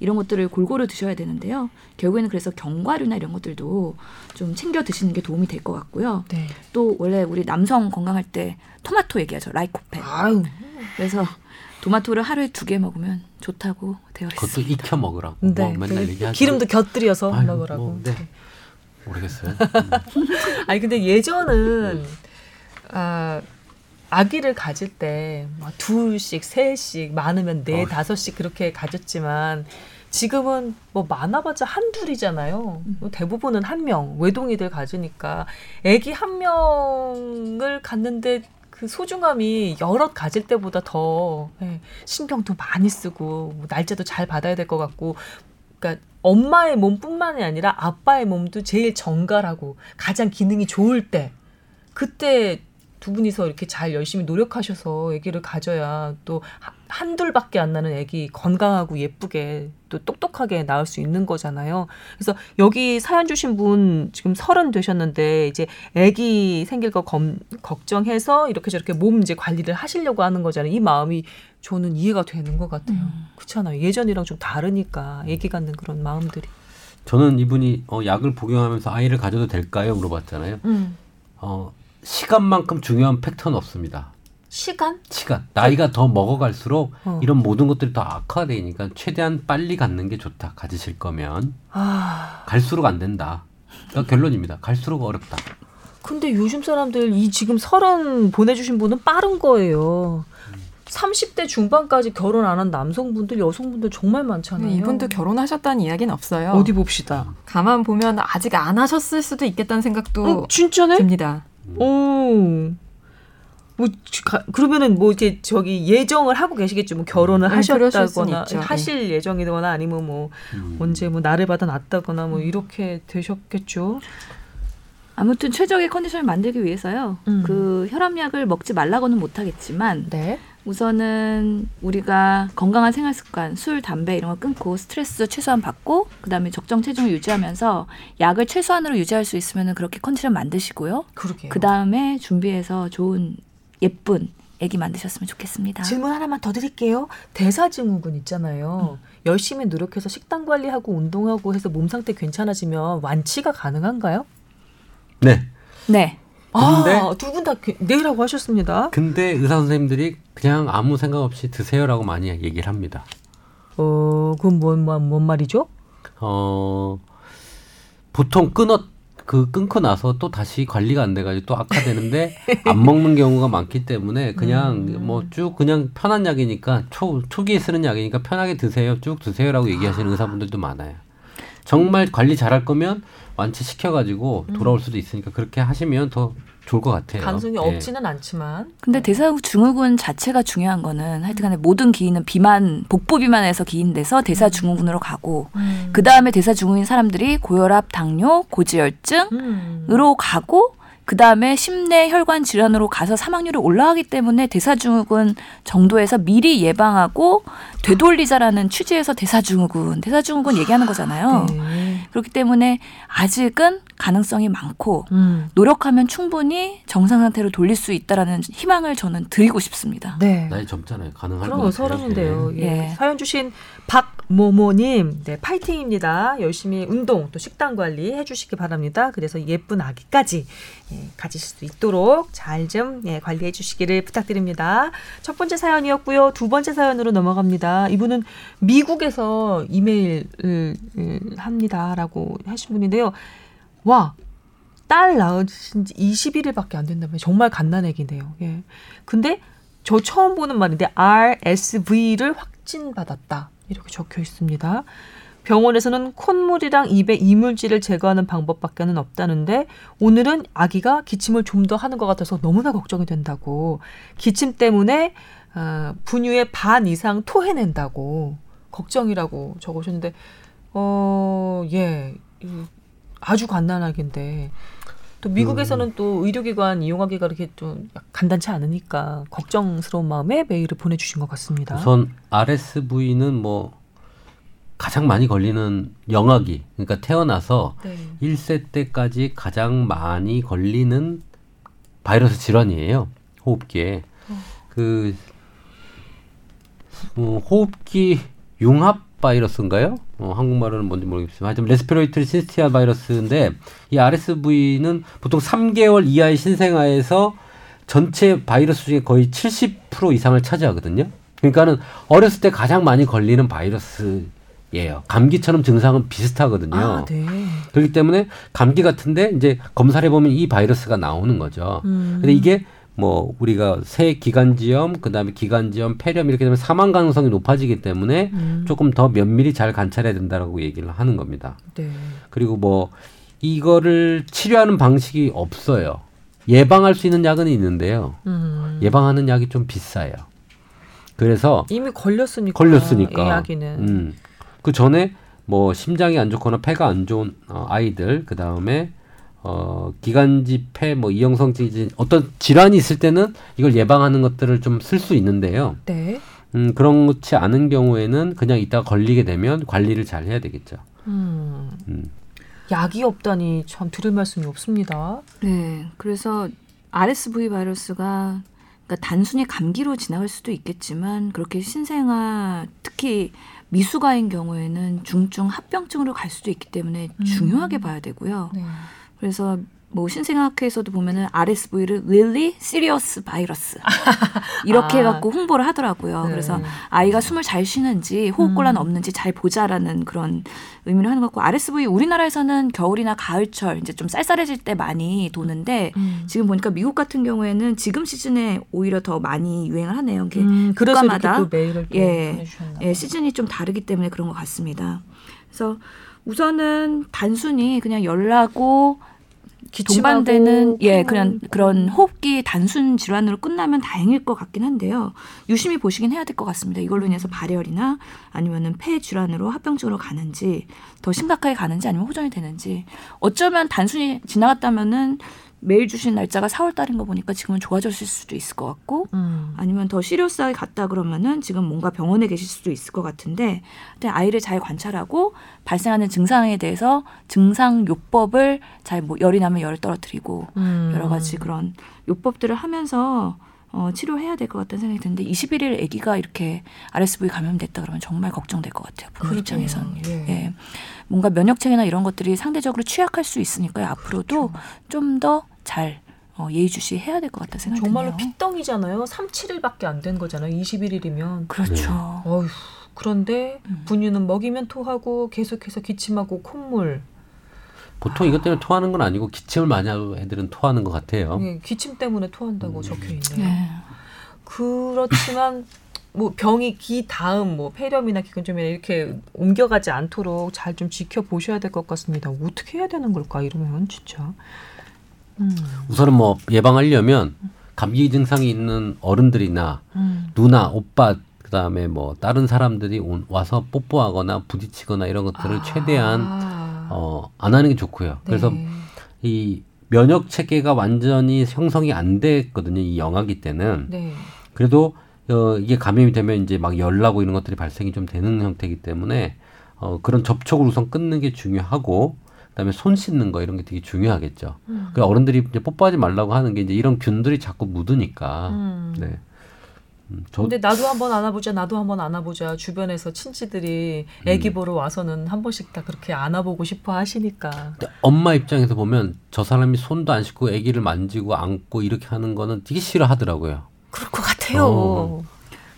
이런 것들을 골고루 드셔야 되는데요. 결국에는 그래서 견과류나 이런 것들도 좀 챙겨 드시는 게 도움이 될 것 같고요. 네. 또 원래 우리 남성 건강할 때 토마토 얘기하죠. 라이코펜. 아유. 그래서 토마토를 하루에 두 개 먹으면 좋다고 되어 있습니다. 그것도 익혀 먹으라고. 네. 뭐 맨날 그 얘기하죠. 기름도 곁들여서 아유, 먹으라고. 뭐, 네. 모르겠어요. 아니 근데 예전은 아 아기를 가질 때 막 둘씩 셋씩 많으면 네 어휴. 다섯씩 그렇게 가졌지만 지금은 뭐 많아봤자 한둘이잖아요. 뭐 대부분은 한 명, 외동이들 가지니까. 애기 한 명을 갖는데 그 소중함이 여럿 가질 때보다 더 예, 신경도 많이 쓰고 뭐 날짜도 잘 받아야 될 것 같고. 그러니까 엄마의 몸뿐만이 아니라 아빠의 몸도 제일 정갈하고 가장 기능이 좋을 때 그때 두 분이서 이렇게 잘 열심히 노력하셔서 아기를 가져야 또 하- 한둘밖에 안 나는 아기 건강하고 예쁘게 또 똑똑하게 낳을 수 있는 거잖아요. 그래서 여기 사연 주신 분 지금 서른 되셨는데 이제 아기 생길 거 검, 걱정해서 이렇게 저렇게 몸 이제 관리를 하시려고 하는 거잖아요. 이 마음이 저는 이해가 되는 것 같아요. 그렇잖아요. 예전이랑 좀 다르니까 아기 갖는 그런 마음들이. 저는 이분이 어, 약을 복용하면서 아이를 가져도 될까요? 물어봤잖아요. 음. 어, 시간만큼 중요한 팩터는 없습니다. 시간? 시간. 나이가 더 먹어갈수록 어. 이런 모든 것들이 더 악화되니까 최대한 빨리 갖는 게 좋다. 가지실 거면 아. 갈수록 안 된다. 그러니까 결론입니다. 갈수록 어렵다. 근데 요즘 사람들 이 지금 서른 보내주신 분은 빠른 거예요. 30대 중반까지 결혼 안 한 남성분들, 여성분들 정말 많잖아요. 이분도 결혼하셨다는 이야기는 없어요. 어디 봅시다. 가만 보면 아직 안 하셨을 수도 있겠다는 생각도 어, 진짜네? 듭니다. 오. 뭐 가- 그러면은 뭐 이제 저기 예정을 하고 계시겠죠. 뭐 결혼을 음, 수는 하셨다거나 있죠. 네. 하실 예정이거나 아니면 뭐 음. 언제 뭐 날을 받아 놨다거나 뭐 이렇게 되셨겠죠. 아무튼 최적의 컨디션을 만들기 위해서요. 음. 그 혈압약을 먹지 말라고는 못하겠지만 네. 우선은 우리가 건강한 생활 습관, 술, 담배 이런 거 끊고 스트레스 최소한 받고 그다음에 적정 체중을 유지하면서 약을 최소한으로 유지할 수 있으면 그렇게 컨디션 만드시고요. 그러게요. 그다음에 준비해서 좋은 예쁜 아기 만드셨으면 좋겠습니다. 질문 하나만 더 드릴게요. 대사증후군 있잖아요. 열심히 노력해서 식단 관리하고 운동하고 해서 몸 상태 괜찮아지면 완치가 가능한가요? 네. 네. 근데- 아, 두 분 다 네라고 하셨습니다. 근데 의사 선생님들이 그냥 아무 생각 없이 드세요라고 많이 얘기를 합니다. 어, 그건 뭔, 뭔, 뭔 말이죠? 어 보통 끊어 그 끊고 나서 또 다시 관리가 안 돼가지고 또 악화되는데 안 먹는 경우가 많기 때문에 그냥 음. 뭐쭉 그냥 편한 약이니까 초 초기에 쓰는 약이니까 편하게 드세요 쭉 드세요라고 얘기하시는 의사분들도 많아요. 정말 관리 잘할 거면 완치 시켜가지고 돌아올 수도 있으니까 그렇게 하시면 더 좋을 것 같아요. 가능성이 예. 없지는 않지만. 근데 대사증후군 자체가 중요한 거는 하여튼간에 모든 기인은 비만 복부 비만에서 기인돼서 대사 증후군으로 가고 음. 그 다음에 대사 증후군 사람들이 고혈압, 당뇨, 고지혈증으로 음. 가고 그 다음에 심내 혈관 질환으로 가서 사망률이 올라가기 때문에 대사증후군 정도에서 미리 예방하고 되돌리자라는 취지에서 대사증후군, 대사증후군 얘기하는 거잖아요. 네. 그렇기 때문에 아직은 가능성이 많고 음. 노력하면 충분히 정상 상태로 돌릴 수 있다라는 희망을 저는 드리고 싶습니다. 네. 나이 젊잖아요. 가능할 것 같아요. 서른인데요. 예. 예. 사연 주신 박모모님, 네 파이팅입니다. 열심히 운동 또 식단 관리 해주시기 바랍니다. 그래서 예쁜 아기까지 예, 가지실 수 있도록 잘 좀 예, 관리해 주시기를 부탁드립니다. 첫 번째 사연이었고요. 두 번째 사연으로 넘어갑니다. 이분은 미국에서 이메일을 음, 합니다라고 하신 분인데요. 와. 딸 낳으신 지 21일밖에 안 된다면 정말 갓난애기네요. 예. 근데 저 처음 보는 말인데 RSV를 확진받았다. 이렇게 적혀 있습니다. 병원에서는 콧물이랑 입에 이물질을 제거하는 방법밖에는 없다는데 오늘은 아기가 기침을 좀 더 하는 것 같아서 너무나 걱정이 된다고 기침 때문에 어, 분유의 반 이상 토해낸다고 걱정이라고 적으셨는데 어 예 아주 갓난아기인데 또 미국에서는 또 의료기관 이용하기가 그렇게 좀 간단치 않으니까 걱정스러운 마음에 메일을 보내주신 것 같습니다. 우선 RSV는 뭐 가장 많이 걸리는 영아기, 그러니까 태어나서 네. 1세 때까지 가장 많이 걸리는 바이러스 질환이에요. 호흡기에. 그 어, 호흡기 융합 바이러스인가요? 어, 한국말로는 뭔지 모르겠지만 하여튼 레스피레이터리 시스티아 바이러스인데 이 RSV는 보통 3개월 이하의 신생아에서 전체 바이러스 중에 거의 70% 이상을 차지하거든요. 그러니까는 어렸을 때 가장 많이 걸리는 바이러스예요. 감기처럼 증상은 비슷하거든요. 아, 네. 그렇기 때문에 감기 같은데 이제 검사를 해보면 이 바이러스가 나오는 거죠. 음. 근데 이게 뭐 우리가 새 기관지염 그다음에 기관지염 폐렴 이렇게 되면 사망 가능성이 높아지기 때문에 음. 조금 더 면밀히 잘 관찰해야 된다라고 얘기를 하는 겁니다. 네. 그리고 뭐 이거를 치료하는 방식이 없어요. 예방할 수 있는 약은 있는데요. 음. 예방하는 약이 좀 비싸요. 그래서 이미 걸렸으니까. 걸렸으니까. 이. 음. 그 전에 뭐 심장이 안 좋거나 폐가 안 좋은 어, 아이들 그 다음에 어 기관지 폐 뭐 이형성증 어떤 질환이 있을 때는 이걸 예방하는 것들을 좀 쓸 수 있는데요. 네. 음 그렇지 않은 경우에는 그냥 이따가 걸리게 되면 관리를 잘 해야 되겠죠. 음. 음. 약이 없다니 참 들을 말씀이 없습니다. 네, 그래서 RSV 바이러스가 그러니까 단순히 감기로 지나갈 수도 있겠지만 그렇게 신생아 특히 미숙아인 경우에는 중증 합병증으로 갈 수도 있기 때문에 음. 중요하게 봐야 되고요. 네. 그래서 뭐 신생아학회에서도 보면은 RSV를 really serious virus 이렇게 아. 해갖고 홍보를 하더라고요. 네. 그래서 아이가 숨을 잘 쉬는지 호흡곤란 음. 없는지 잘 보자라는 그런 의미를 하는 것 같고 RSV 우리나라에서는 겨울이나 가을철 이제 좀 쌀쌀해질 때 많이 도는데 음. 지금 보니까 미국 같은 경우에는 지금 시즌에 오히려 더 많이 유행을 하네요. 이게 음, 국가마다 예, 예, 시즌이 좀 다르기 때문에 그런 것 같습니다. 그래서 우선은 단순히 그냥 열나고 동반되는 예 콧물. 그냥 그런 호흡기 단순 질환으로 끝나면 다행일 것 같긴 한데요. 유심히 보시긴 해야 될 것 같습니다. 이걸로 인해서 발열이나 아니면은 폐 질환으로 합병증으로 가는지 더 심각하게 가는지 아니면 호전이 되는지 어쩌면 단순히 지나갔다면은 메일 주신 날짜가 4월 달인 거 보니까 지금은 좋아졌을 수도 있을 것 같고 음. 아니면 더 시리어스하게 갔다 그러면은 지금 뭔가 병원에 계실 수도 있을 것 같은데 근데 아이를 잘 관찰하고 발생하는 증상에 대해서 증상 요법을 잘 뭐 열이 나면 열을 떨어뜨리고 음. 여러 가지 그런 요법들을 하면서 어, 치료해야 될 것 같다는 생각이 드는데 21일 아기가 이렇게 RSV 감염됐다 그러면 정말 걱정될 것 같아요. 부모. 입장에서는. 예. 예. 뭔가 면역 체계나 이런 것들이 상대적으로 취약할 수 있으니까요. 앞으로도 그렇죠. 좀더 잘 어, 예의주시 해야 될 것 같다는 생각이 정말로 드네요. pit덩이잖아요. 3, 7일밖에 안 된 거잖아요. 21일이면. 그렇죠. 어휴. 그런데 음. 분유는 먹이면 토하고 계속해서 기침하고 콧물. 보통 이것 때문에 토하는 건 아니고 기침을 많이 하고 애들은 토하는 것 같아요. 예, 기침 때문에 토한다고 적혀 있네요. 네. 그렇지만 뭐 병이 기 다음 뭐 폐렴이나 기관점이나 이렇게 옮겨가지 않도록 잘 좀 지켜 보셔야 될 것 같습니다. 어떻게 해야 되는 걸까 이러면 진짜. 음, 우선은 뭐 예방하려면 감기 증상이 있는 어른들이나 음. 누나, 오빠 그다음에 뭐 다른 사람들이 온- 와서 뽀뽀하거나 부딪히거나 이런 것들을 최대한 아, 어, 안 하는 게 좋고요. 그래서 네. 이 면역 체계가 완전히 형성이 안 됐거든요. 이 영아기 때는. 네. 그래도 어, 이게 감염이 되면 이제 막 열나고 이런 것들이 발생이 좀 되는 형태이기 때문에 어, 그런 접촉을 우선 끊는 게 중요하고 그다음에 손 씻는 거 이런 게 되게 중요하겠죠. 음. 그 어른들이 이제 뽀뽀하지 말라고 하는 게 이제 이런 균들이 자꾸 묻으니까. 음. 네. 음, 저 근데 나도 한번 안아보자, 나도 한번 안아보자. 주변에서 친지들이 아기 음. 보러 와서는 한 번씩 다 그렇게 안아보고 싶어 하시니까. 엄마 입장에서 보면 저 사람이 손도 안 씻고 아기를 만지고 안고 이렇게 하는 거는 되게 싫어하더라고요. 그럴 것 같아요. 어.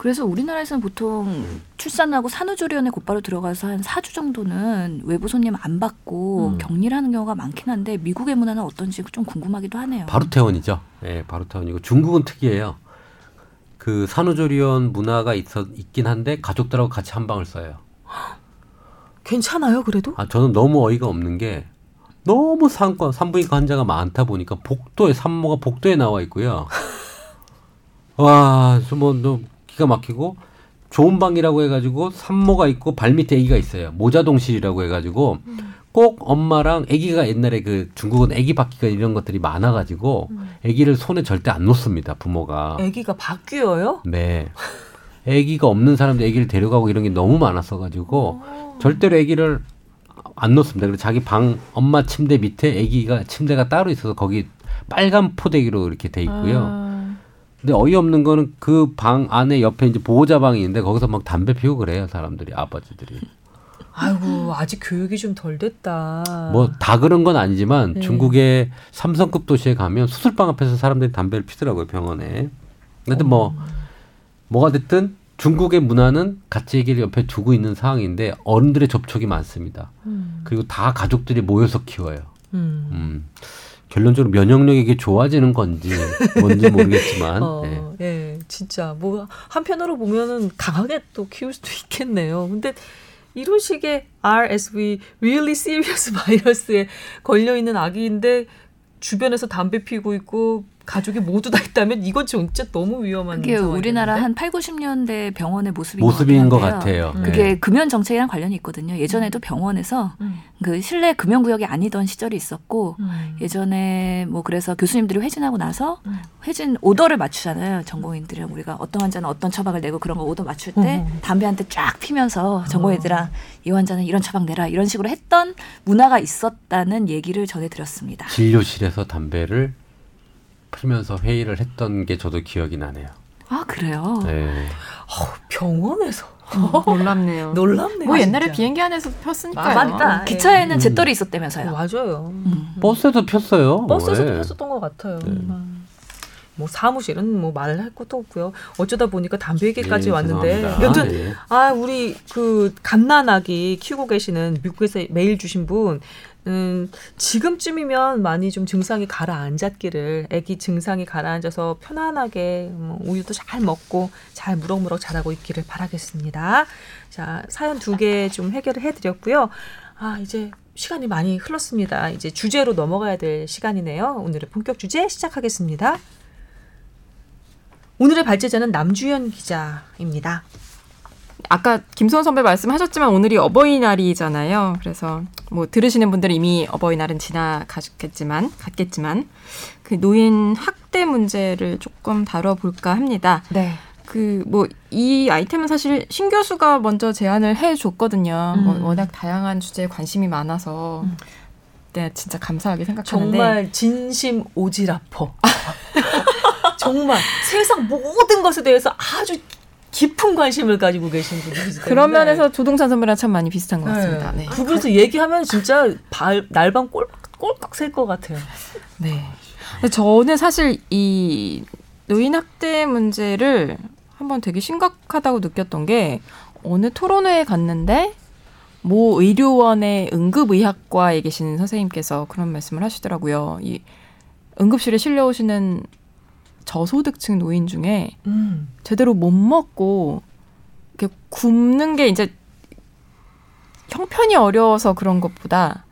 그래서 우리나라에서는 보통 출산하고 산후조리원에 곧바로 들어가서 한 4주 정도는 외부 손님 안 받고 음. 격리를 하는 경우가 많긴 한데 미국의 문화는 어떤지 좀 궁금하기도 하네요. 바로 퇴원이죠. 예, 바로 퇴원이고 중국은 특이해요. 그 산후조리원 문화가 있어 있긴 한데 가족들하고 같이 한 방을 써요. 괜찮아요, 그래도? 아 저는 너무 어이가 없는 게 너무 산과 산부인과 환자가 많다 보니까 복도에 산모가 복도에 나와 있고요. 와, 뭐너 기가 막히고 좋은 방이라고 해가지고 산모가 있고 발 밑에 아기가 있어요. 모자동실이라고 해가지고 꼭 엄마랑 아기가 옛날에 그 중국은 아기 바퀴가 이런 것들이 많아가지고 아기를 손에 절대 안 놓습니다. 부모가. 아기가 바뀌어요? 네. 아기가 없는 사람들 아기를 데려가고 이런 게 너무 많았어가지고 절대로 아기를 안 놓습니다. 그래서 자기 방 엄마 침대 밑에 아기가 침대가 따로 있어서 거기 빨간 포대기로 이렇게 돼 있고요. 아, 근데 어이없는 거는 그 방 안에 옆에 이제 보호자 방이 있는데 거기서 막 담배 피우고 그래요 사람들이 아버지들이. 아이고 아직 교육이 좀 덜 됐다. 뭐 다 그런 건 아니지만 네. 중국의 삼성급 도시에 가면 수술방 앞에서 사람들이 담배를 피더라고요 병원에. 근데 뭐 뭐가 됐든 중국의 문화는 같이 얘기를 옆에 두고 있는 상황인데 어른들의 접촉이 많습니다. 음, 그리고 다 가족들이 모여서 키워요. 음. 음. 결론적으로 면역력이 이게 좋아지는 건지 뭔지 모르겠지만 어, 네. 예, 진짜 뭐 한편으로 보면은 강하게 또 키울 수도 있겠네요. 근데 이런 식의 RSV, really serious 바이러스에 걸려 있는 아기인데 주변에서 담배 피우고 있고 가족이 모두 다 있다면 이건 진짜 너무 위험한 그게 상황이겠는데? 우리나라 한 8, 90년대 병원의 모습인, 모습인 것 것 같아요. 같아요. 그게 네. 금연 정책이랑 관련이 있거든요. 예전에도 병원에서 음. 그 실내 금연 구역이 아니던 시절이 있었고 음. 예전에 뭐 그래서 교수님들이 회진하고 나서 음. 회진 오더를 맞추잖아요. 전공인들이랑 우리가 어떤 환자는 어떤 처방을 내고 그런 거 오더 맞출 때 음. 담배 한대쫙 피면서 전공인들랑 어. 이 환자는 이런 처방 내라 이런 식으로 했던 문화가 있었다는 얘기를 전해드렸습니다. 진료실에서 담배를 피면서 회의를 했던 게 저도 기억이 나네요. 아 그래요? 네. 병원에서 놀랍네요. 놀랍네요. 뭐 옛날에 진짜. 비행기 안에서 폈으니까요. 아, 맞다. 기차에는 음. 어, 있었다면서요. 맞아요. 음. 버스에도 폈어요. 버스에서도 네. 했었던 것 같아요. 네. 음. 뭐 사무실은 뭐 말할 것도 없고요. 어쩌다 보니까 담배 얘기까지 예, 왔는데 죄송합니다. 여튼 예. 아 우리 그 갓난아기 키우고 계시는 미국에서 메일 주신 분 음, 지금쯤이면 많이 좀 증상이 가라앉았기를 아기 증상이 가라앉아서 편안하게 뭐 우유도 잘 먹고 잘 무럭무럭 자라고 있기를 바라겠습니다. 자 사연 두 개 좀 해결을 해드렸고요. 아 이제 시간이 많이 흘렀습니다. 이제 주제로 넘어가야 될 시간이네요. 오늘의 본격 주제 시작하겠습니다. 오늘의 발제자는 남주현 기자입니다. 아까 김소원 선배 말씀하셨지만 오늘이 어버이날이잖아요. 그래서 뭐 들으시는 분들은 이미 어버이날은 지나가셨겠지만 갔겠지만 그 노인 학대 문제를 조금 다뤄볼까 합니다. 네. 그 뭐 이 아이템은 사실 신 교수가 먼저 제안을 해줬거든요. 뭐 음. 워낙 다양한 주제에 관심이 많아서 음. 네 진짜 감사하게 생각하는데 정말 진심 오지라퍼. 정말 세상 모든 것에 대해서 아주 깊은 관심을 가지고 계신 분이기 때문에 그런 면에서 조동찬 선배랑 참 많이 비슷한 것 같습니다. 네. 두 분이서 얘기하면 진짜 발, 날밤 꼴, 꼴깍 셀 것 같아요. 네. 저는 사실 이 노인 학대 문제를 한번 되게 심각하다고 느꼈던 게 어느 토론회에 갔는데 모 의료원의 응급의학과에 계시는 선생님께서 그런 말씀을 하시더라고요. 이 응급실에 실려오시는 저소득층 노인 중에 음. 제대로 못 먹고 이렇게 굶는 게 이제 형편이 어려워서 그런 것보다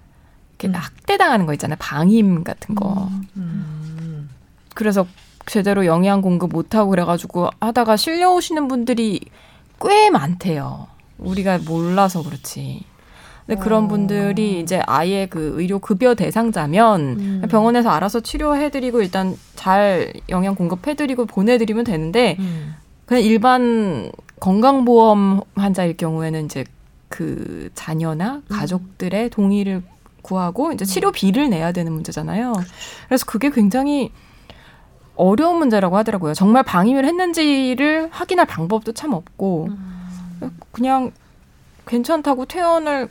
이렇게 음. 학대당하는 거 있잖아요. 방임 같은 거. 음. 그래서 제대로 영양 공급 못 하고 그래가지고 하다가 실려 오시는 분들이 꽤 많대요. 우리가 몰라서 그렇지. 근데 그런 어. 분들이 이제 아예 그 의료 급여 대상자면 음. 병원에서 알아서 치료해드리고 일단 잘 영양 공급해드리고 보내드리면 되는데 음. 그냥 일반 건강보험 환자일 경우에는 이제 그 자녀나 음. 가족들의 동의를 구하고 이제 치료비를 내야 되는 문제잖아요. 그래서 그게 굉장히 어려운 문제라고 하더라고요. 정말 방임을 했는지를 확인할 방법도 참 없고 음. 그냥 괜찮다고 퇴원을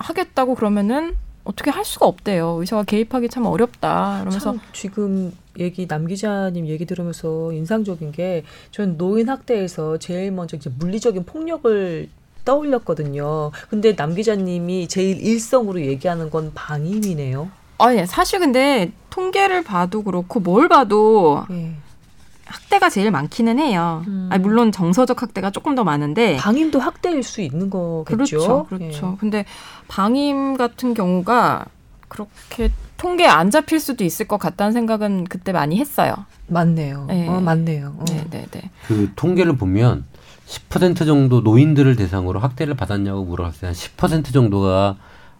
하겠다고 그러면은 어떻게 할 수가 없대요. 의사가 개입하기 참 어렵다. 그러면서 참 지금 얘기 남 기자님 얘기 들으면서 인상적인 게 전 노인 학대에서 제일 먼저 이제 물리적인 폭력을 떠올렸거든요. 근데 남 기자님이 제일 일성으로 얘기하는 건 방임이네요. 아니 사실 근데 통계를 봐도 그렇고 뭘 봐도 예. 학대가 제일 많기는 해요. 음. 아니, 물론 정서적 학대가 조금 더 많은데 방임도 학대일 수 있는 거겠죠. 그렇죠, 그렇죠. 근데 방임 같은 경우가 그렇게 통계에 안 잡힐 수도 있을 것 같다는 생각은 그때 많이 했어요. 예. 맞네요. 네. 어, 맞네요. 어. 네, 네, 네. 그 통계를 보면 10% 정도 노인들을 대상으로 학대를 받았냐고 물어봤을 때 한 10% 정도가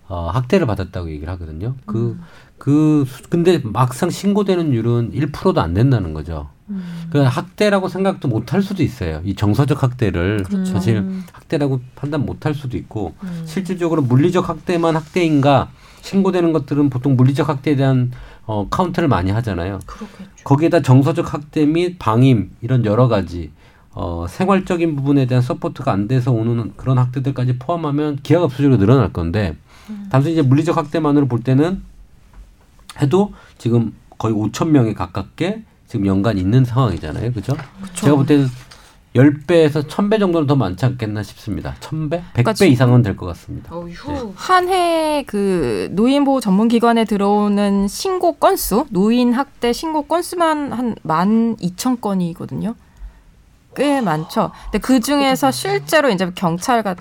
어, 학대를 받았다고 얘기를 하거든요. 그, 음. 그, 수- 근데 막상 신고되는 율은 1%도 안 된다는 거죠. 음. 그 학대라고 생각도 못 할 수도 있어요. 이 정서적 학대를 그렇죠. 사실 음. 학대라고 판단 못 할 수도 있고 음. 실질적으로 물리적 학대만 학대인가 신고되는 것들은 보통 물리적 학대에 대한 어, 카운트를 많이 하잖아요. 그렇겠죠. 거기에다 정서적 학대 및 방임 이런 여러 가지 어, 생활적인 부분에 대한 support가 안 돼서 오는 그런 학대들까지 포함하면 기하급수적으로 늘어날 건데 단순히 이제 물리적 학대만으로 볼 때는 해도 지금 거의 5천 명에 가깝게 지금 연간 있는 상황이잖아요, 그죠? 제가 볼 때는 10배에서 1000배 정도는 더 많지 않겠나 싶습니다. 1000배? 100배 그러니까 이상은 될 것 같습니다. 어휴. 한해 그 노인보호 전문기관에 들어오는 신고 건수, 노인 학대 신고 건수만 한 만 이천 건이거든요. 꽤 많죠. 근데 그 중에서 실제로 이제 경찰 가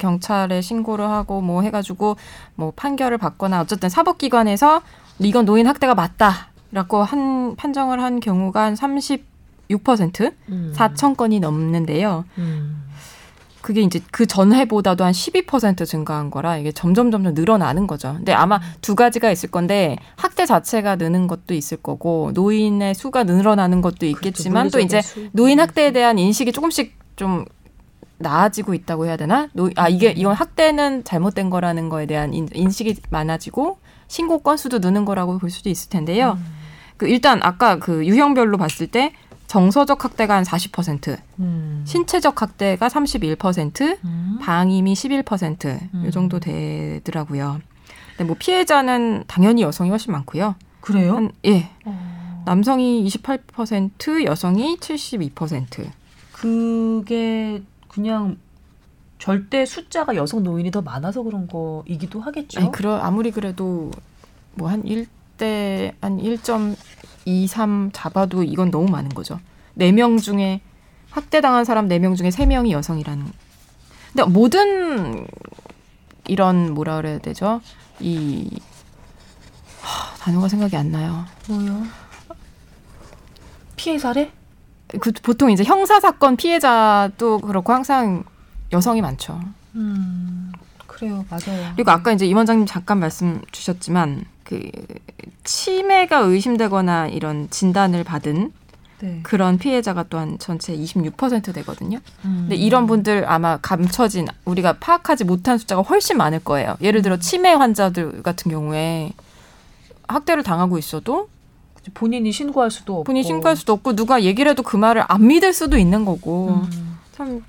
경찰에 신고를 하고 뭐 해가지고 뭐 판결을 받거나 어쨌든 사법기관에서 이건 노인 학대가 맞다 라고 한 판정을 한 경우가 한 36% 음. 4천 건이 넘는데요. 음. 그게 이제 그 전해보다도 한 12% 증가한 거라 이게 점점 점점 늘어나는 거죠. 근데 아마 두 가지가 있을 건데 학대 자체가 느는 것도 있을 거고 노인의 수가 늘어나는 것도 있겠지만 또 이제 수. 노인 학대에 대한 인식이 조금씩 좀 나아지고 있다고 해야 되나? 노, 아 이게 이건 학대는 잘못된 거라는 거에 대한 인, 인식이 많아지고 신고 건수도 느는 거라고 볼 수도 있을 텐데요. 그 일단 아까 그 유형별로 봤을 때 정서적 학대가 한 40%, 음. 신체적 학대가 31%, 음. 방임이 11%, 음. 이 정도 되더라고요. 근데 뭐 피해자는 당연히 여성이 훨씬 많고요. 그래요? 한, 예. 어. 남성이 28%, 여성이 72%. 그게 그냥 절대 숫자가 여성 노인이 더 많아서 그런 거이기도 하겠죠. 아니, 그러, 아무리 그래도 뭐 한 1 대한1.23 잡아도 이건 너무 많은 거죠. 4명 중에 학대당한 사람 4명 중에 3명이 여성이라는. 근데 모든 이런 뭐라 그래야 되죠? 이 하, 단어가 생각이 안 나요. 뭐요? 피해 사례? 그 보통 이제 형사 사건 피해자도 그렇고 항상 여성이 많죠. 음. 그래요, 맞아요. 그리고 아까 이제 임 원장님 잠깐 말씀 주셨지만 그 치매가 의심되거나 이런 진단을 받은 네. 그런 피해자가 또한 전체 26% 되거든요. 음. 근데 이런 분들 아마 감춰진 우리가 파악하지 못한 숫자가 훨씬 많을 거예요. 예를 들어 치매 환자들 같은 경우에 학대를 당하고 있어도 본인이 신고할 수도 없고 본인이 신고할 수도 없고 누가 얘기를 해도 그 말을 안 믿을 수도 있는 거고 음. 참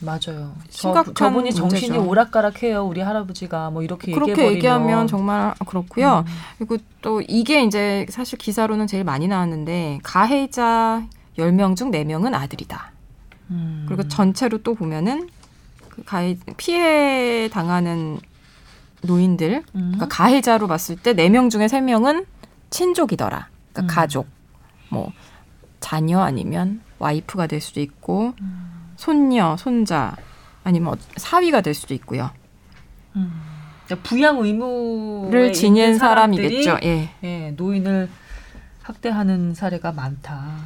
맞아요. 심각한 저, 저분이 정신이. 오락가락해요. 우리 할아버지가 뭐 이렇게 그렇게 얘기하면 정말 그렇고요. 음. 그리고 또 이게 이제 사실 기사로는 제일 많이 나왔는데 가해자 10명 중 4명은 아들이다. 음. 그리고 전체로 또 보면은 그 가해 피해 당하는 노인들 음. 그러니까 가해자로 봤을 때 4명 중에 3명은 친족이더라. 그러니까 음. 가족. 뭐 자녀 아니면 와이프가 될 수도 있고 음. 손녀, 손자 아니면 어- 사위가 될 수도 있고요. 그러니까 부양 의무를 를 지닌 사람이겠죠. 예. 예, 노인을 학대하는 사례가 많다.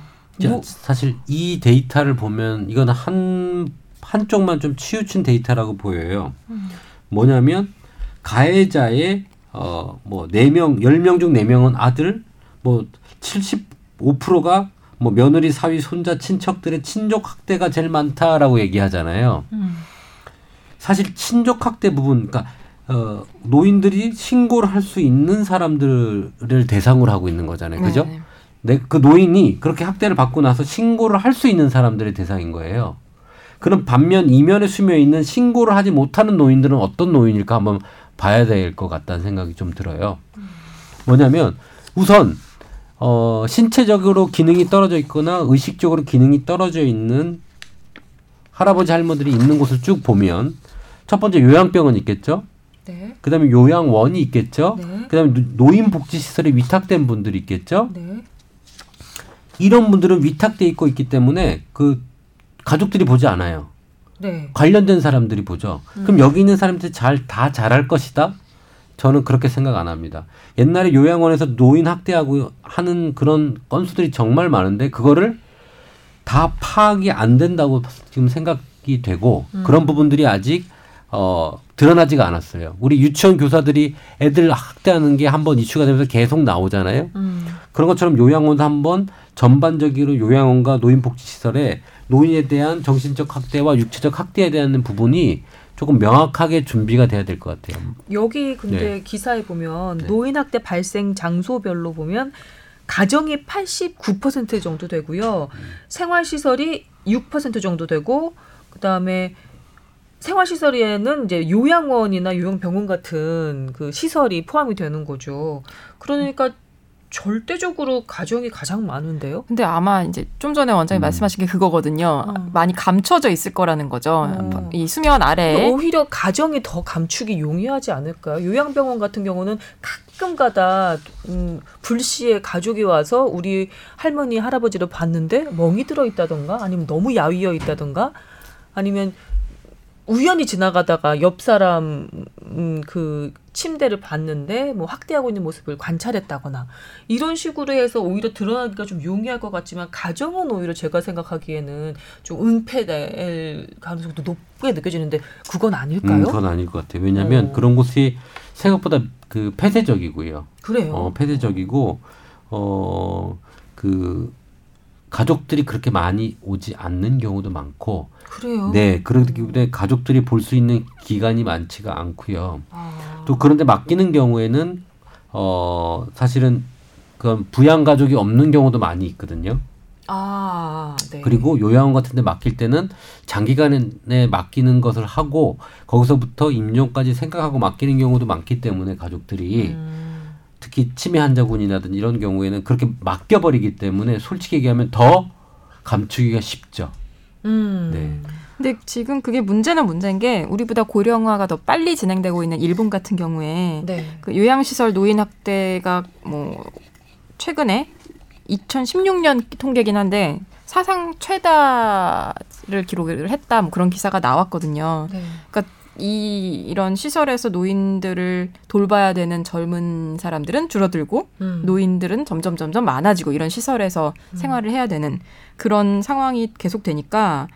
자, 뭐, 사실 이 데이터를 보면 이거는 한 한쪽만 좀 치우친 데이터라고 보여요. 뭐냐면 가해자의 어뭐 네명열명중 네명은 아들, 뭐 75%가 뭐 며느리, 사위, 손자, 친척들의 친족 학대가 제일 많다라고 얘기하잖아요. 음. 사실 친족 학대 부분, 그러니까 어, 노인들이 신고를 할 수 있는 사람들을 대상으로 하고 있는 거잖아요, 그죠? 네. 내, 그 노인이 그렇게 학대를 받고 나서 신고를 할 수 있는 사람들의 대상인 거예요. 그럼 반면 이면에 수며 있는 신고를 하지 못하는 노인들은 어떤 노인일까 한번 봐야 될 것 같다는 생각이 좀 들어요. 뭐냐면 우선 어, 신체적으로 기능이 떨어져 있거나 의식적으로 기능이 떨어져 있는 할아버지 할머니들이 있는 곳을 쭉 보면 첫 번째 요양병원 있겠죠. 네. 그다음에 요양원이 있겠죠. 네. 그다음에 노- 노인복지 시설에 위탁된 분들이 있겠죠. 네. 이런 분들은 위탁돼 있고 있기 때문에 그 가족들이 보지 않아요. 네. 관련된 사람들이 보죠. 그럼 여기 있는 사람들이 잘 다 잘할 것이다. 저는 그렇게 생각 안 합니다. 옛날에 요양원에서 노인 학대하고 하는 그런 건수들이 정말 많은데 그거를 다 파악이 안 된다고 지금 생각이 되고 그런 부분들이 아직 어 드러나지가 않았어요. 우리 유치원 교사들이 애들 학대하는 게 한번 이슈가 되면서 계속 나오잖아요. 음. 그런 것처럼 요양원도 한번 전반적으로 요양원과 노인복지시설에 노인에 대한 정신적 학대와 육체적 학대에 대한 부분이 조금 명확하게 준비가 돼야 될 것 같아요. 여기 근데 네. 기사에 보면 네. 노인 학대 발생 장소별로 보면 가정이 89% 정도 되고요. 생활 시설이 6% 정도 되고 그다음에 생활 시설에는 이제 요양원이나 요양병원 같은 그 시설이 포함이 되는 거죠. 그러니까 절대적으로 가정이 가장 많은데요. 근데 아마 이제 좀 전에 원장님 음. 말씀하신 게 그거거든요. 어. 많이 감춰져 있을 거라는 거죠. 어. 이 수면 아래에. 오히려 가정이 더 감축이 용이하지 않을까요? 요양병원 같은 경우는 가끔가다 음, 불시에 가족이 와서 우리 할머니 할아버지를 봤는데 멍이 들어 있다던가 아니면 너무 야위어 있다던가 아니면 우연히 지나가다가 옆 사람 음, 그 침대를 봤는데 뭐 학대하고 있는 모습을 관찰했다거나 이런 식으로 해서 오히려 드러나기가 좀 용이할 것 같지만 가정은 오히려 제가 생각하기에는 좀 은폐될 가능성도 높게 느껴지는데 그건 아닐까요? 음, 그건 아닐 것 같아요. 왜냐하면 어. 그런 곳이 생각보다 그 폐쇄적이고요. 그래요. 어, 폐쇄적이고 어 그 가족들이 그렇게 많이 오지 않는 경우도 많고, 그래요. 네 그렇기 때문에 가족들이 볼 수 있는 기간이 많지가 않고요. 아. 또 그런데 맡기는 경우에는 어 사실은 그건 부양 가족이 없는 경우도 많이 있거든요. 아, 네. 그리고 요양원 같은 데 맡길 때는 장기간에 맡기는 것을 하고 거기서부터 임종까지 생각하고 맡기는 경우도 많기 때문에 가족들이 음, 특히 치매 환자군이라든지 이런 경우에는 그렇게 맡겨버리기 때문에 솔직히 얘기하면 더 감추기가 쉽죠. 음. 네. 근데 지금 그게 문제는 문제인 게 우리보다 고령화가 더 빨리 진행되고 있는 일본 같은 경우에 네. 그 요양시설 노인 학대가 뭐 최근에 2016년 통계긴 한데 사상 최다를 기록을 했다 뭐 그런 기사가 나왔거든요. 네. 이 이런 시설에서 노인들을 돌봐야 되는 젊은 사람들은 줄어들고 음. 노인들은 점점 점점 많아지고 이런 시설에서 음. 생활을 해야 되는 그런 상황이 계속 되니까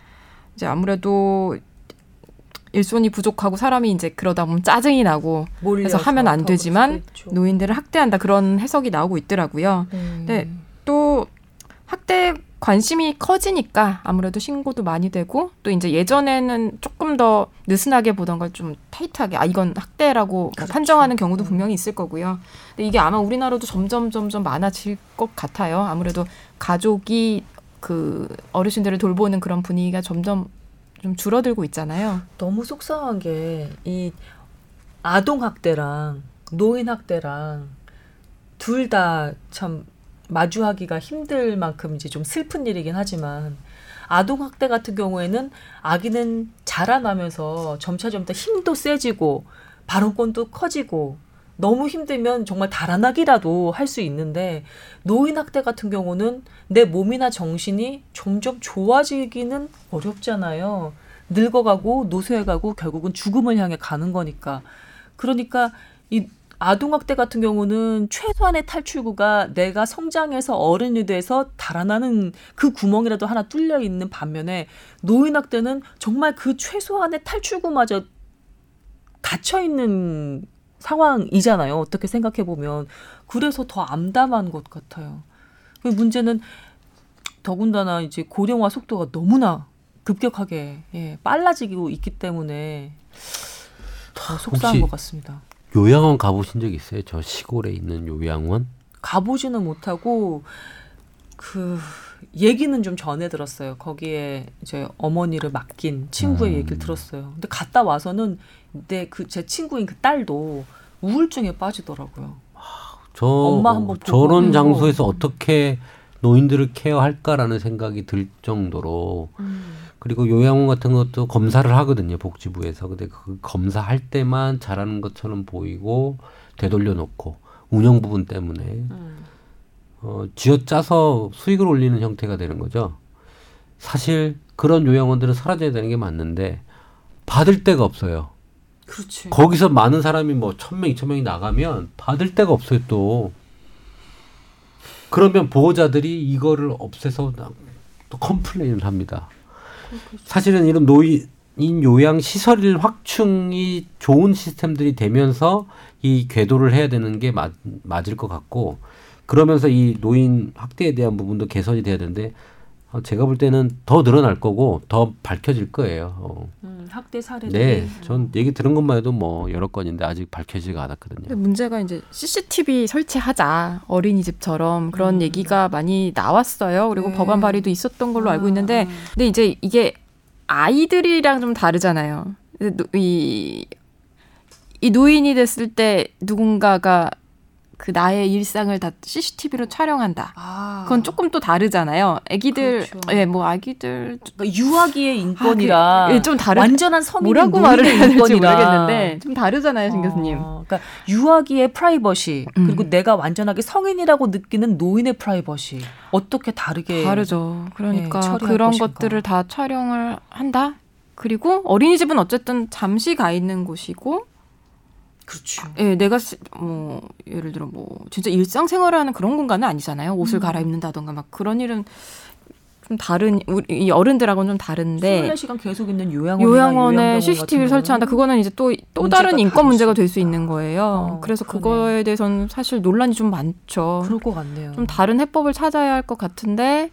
이제 아무래도 일손이 부족하고 사람이 이제 그러다 보면 짜증이 나고 몰려서 하면 안더 되지만 그렇겠죠. 노인들을 학대한다 그런 해석이 나오고 있더라고요. 음. 네. 또 학대 관심이 커지니까 아무래도 신고도 많이 되고 또 이제 예전에는 조금 더 느슨하게 보던 걸 좀 타이트하게 아 이건 학대라고 뭐 그렇죠. 판정하는 경우도 음. 분명히 있을 거고요. 근데 이게 아마 우리나라도 점점 점점 많아질 것 같아요. 아무래도 가족이 그 어르신들을 돌보는 그런 분위기가 점점 좀 줄어들고 있잖아요. 너무 속상한 게 이 아동 학대랑 노인 학대랑 둘 다 참 마주하기가 힘들 만큼 이제 좀 슬픈 일이긴 하지만 아동 학대 같은 경우에는 아기는 자라나면서 점차점차 힘도 세지고 발언권도 커지고 너무 힘들면 정말 달아나기라도 할 수 있는데 노인 학대 같은 경우는 내 몸이나 정신이 점점 좋아지기는 어렵잖아요. 늙어가고 노쇠해가고 결국은 죽음을 향해 가는 거니까. 그러니까 이 아동학대 같은 경우는 최소한의 탈출구가 내가 성장해서 어른이 돼서 달아나는 그 구멍이라도 하나 뚫려 있는 반면에 노인학대는 정말 그 최소한의 탈출구마저 닫혀 있는 상황이잖아요. 어떻게 생각해 보면 그래서 더 암담한 것 같아요. 그 문제는 더군다나 이제 고령화 속도가 너무나 급격하게 예, 빨라지고 있기 때문에 더 속상한 것 같습니다. 요양원 가보신 적 있어요? 저 시골에 있는 요양원? 가보지는 못하고 그 얘기는 좀 전해 들었어요. 거기에 이제 어머니를 맡긴 친구의 음. 얘기를 들었어요. 근데 갔다 와서는 내 그 제 친구인 그 딸도 우울증에 빠지더라고요. 저 엄마 한번 저런. 장소에서 어떻게 노인들을 케어할까라는 생각이 들 정도로 음. 그리고 요양원 같은 것도 검사를 하거든요 복지부에서 근데 그 검사할 때만 잘하는 것처럼 보이고 되돌려 놓고 운영 부분 때문에 음. 어, 쥐어짜서 수익을 올리는 형태가 되는 거죠. 사실 그런 요양원들은 사라져야 되는 게 맞는데 받을 데가 없어요. 그렇지. 거기서 많은 사람이 뭐 천 명, 이천 명이 나가면 받을 데가 없어요 또. 그러면 보호자들이 이거를 없애서 나- 또 complain을 합니다. 사실은 이런 노인 요양 시설 확충이 좋은 시스템들이 되면서 이 궤도를 해야 되는 게 맞, 맞을 것 같고 그러면서 이 노인 학대에 대한 부분도 개선이 돼야 되는데 어, 제가 볼 때는 더 늘어날 거고 더 밝혀질 거예요. 어. 음, 학대 사례들이 네, 전 얘기 들은 것만 해도 뭐 여러 건인데 아직 밝혀지지가 않았거든요. 근데 문제가 이제 CCTV 설치하자 어린이집처럼 그런 음. 얘기가 많이 나왔어요. 그리고 네. 법안 발의도 있었던 걸로 알고 있는데 아, 근데 이제 이게 아이들이랑 좀 다르잖아요. 이, 이 노인이 됐을 때 누군가가 그 나의 일상을 다 CCTV로 촬영한다. 아. 그건 조금 또 다르잖아요. 아기들, 그렇죠. 예, 뭐 아기들 그러니까 유아기의 인권이라 아, 그, 예, 좀 다른 완전한 뭐라고 말을 해야 될지 인권이라. 모르겠는데 좀 다르잖아요, 신 교수님. 어, 그러니까 유아기의 프라이버시 음. 그리고 내가 완전하게 성인이라고 느끼는 노인의 프라이버시 어떻게 다르게 다르죠. 그러니까 예, 처리할 그런 것인가. 것들을 다 촬영을 한다. 그리고 어린이집은 어쨌든 잠시 가 있는 곳이고, 그렇죠. 예, 내가 쓰- 뭐 예를 들어 뭐 진짜 일상생활을 하는 그런 공간은 아니잖아요. 옷을 음. 갈아입는다던가 막 그런 일은 좀 다른 우리 이 어른들하고는 좀 다른데 24시간 계속 있는 요양원이나 요양원에 요양병원 CCTV 같은 설치한다. 그거는 이제 또또 다른 인권. 문제가 될 수 있는 거예요. 어, 그래서 그러네. 그거에 대해서는 사실 논란이 좀 많죠. 그럴 것 같네요. 좀 다른 해법을 찾아야 할 것 같은데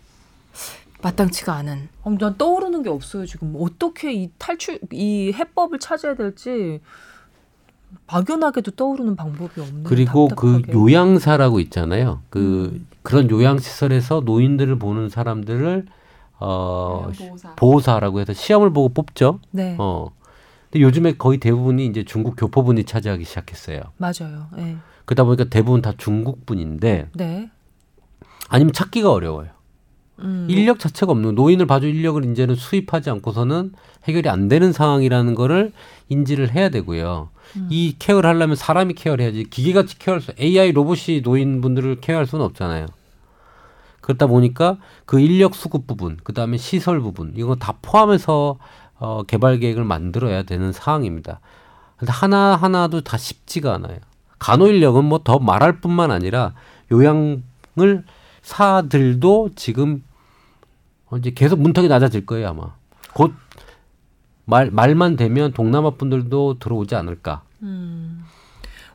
마땅치가 않은. 어, 난 떠오르는 게 없어요 지금 어떻게 이 탈출 이 해법을 찾아야 될지 막연하게도 떠오르는 방법이 없는 그리고 그 답답하게. 요양사라고 있잖아요. 그 음. 그런 요양 시설에서 노인들을 보는 사람들을 어 보호사 라고 해서 시험을 보고 뽑죠. 네 어. 근데 요즘에 거의 대부분이 이제 중국 교포분이 차지하기 시작했어요. 맞아요 네. 그러다 보니까 대부분 다 중국 분인데 네 아니면 찾기가 어려워요. 음. 인력 자체가 없는 노인을 봐줄 인력을 이제는 수입하지 않고서는 해결이 안 되는 상황이라는 거를 인지를 해야 되고요. 음. 이 케어를 하려면 사람이 케어를 해야지 기계같이 케어할 수 AI 로봇이 노인분들을 케어할 수는 없잖아요. 그렇다 보니까 그 인력 수급 부분, 그 다음에 시설 부분 이거 다 포함해서 어, 개발 계획을 만들어야 되는 상황입니다. 근데 하나 하나도 다 쉽지가 않아요. 간호 인력은 뭐 더 말할 뿐만 아니라 요양을 사들도 지금 어, 이제 계속 문턱이 낮아질 거예요 아마. 곧 말 말만 되면 동남아 분들도 들어오지 않을까. 음.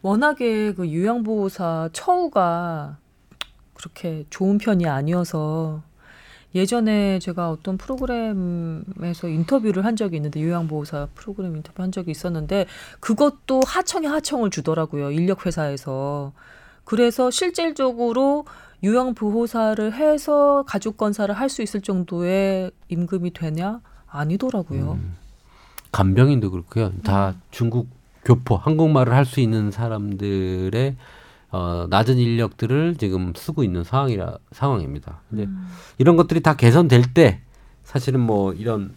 워낙에 그 요양보호사 처우가 그렇게 좋은 편이 아니어서 예전에 제가 어떤 프로그램에서 인터뷰를 한 적이 있는데 요양보호사 프로그램 인터뷰 한 적이 있었는데 그것도 하청에 하청을 주더라고요 인력 회사에서 그래서 실질적으로 요양보호사를 해서 가족 건사를 할 수 있을 정도의 임금이 되냐 아니더라고요. 음. 간병인도 그렇고요. 다 중국 교포 한국말을 할 수 있는 사람들의 어, 낮은 인력들을 지금 쓰고 있는 상황이라 상황입니다. 이제 이런 것들이 다 개선될 때 사실은 뭐 이런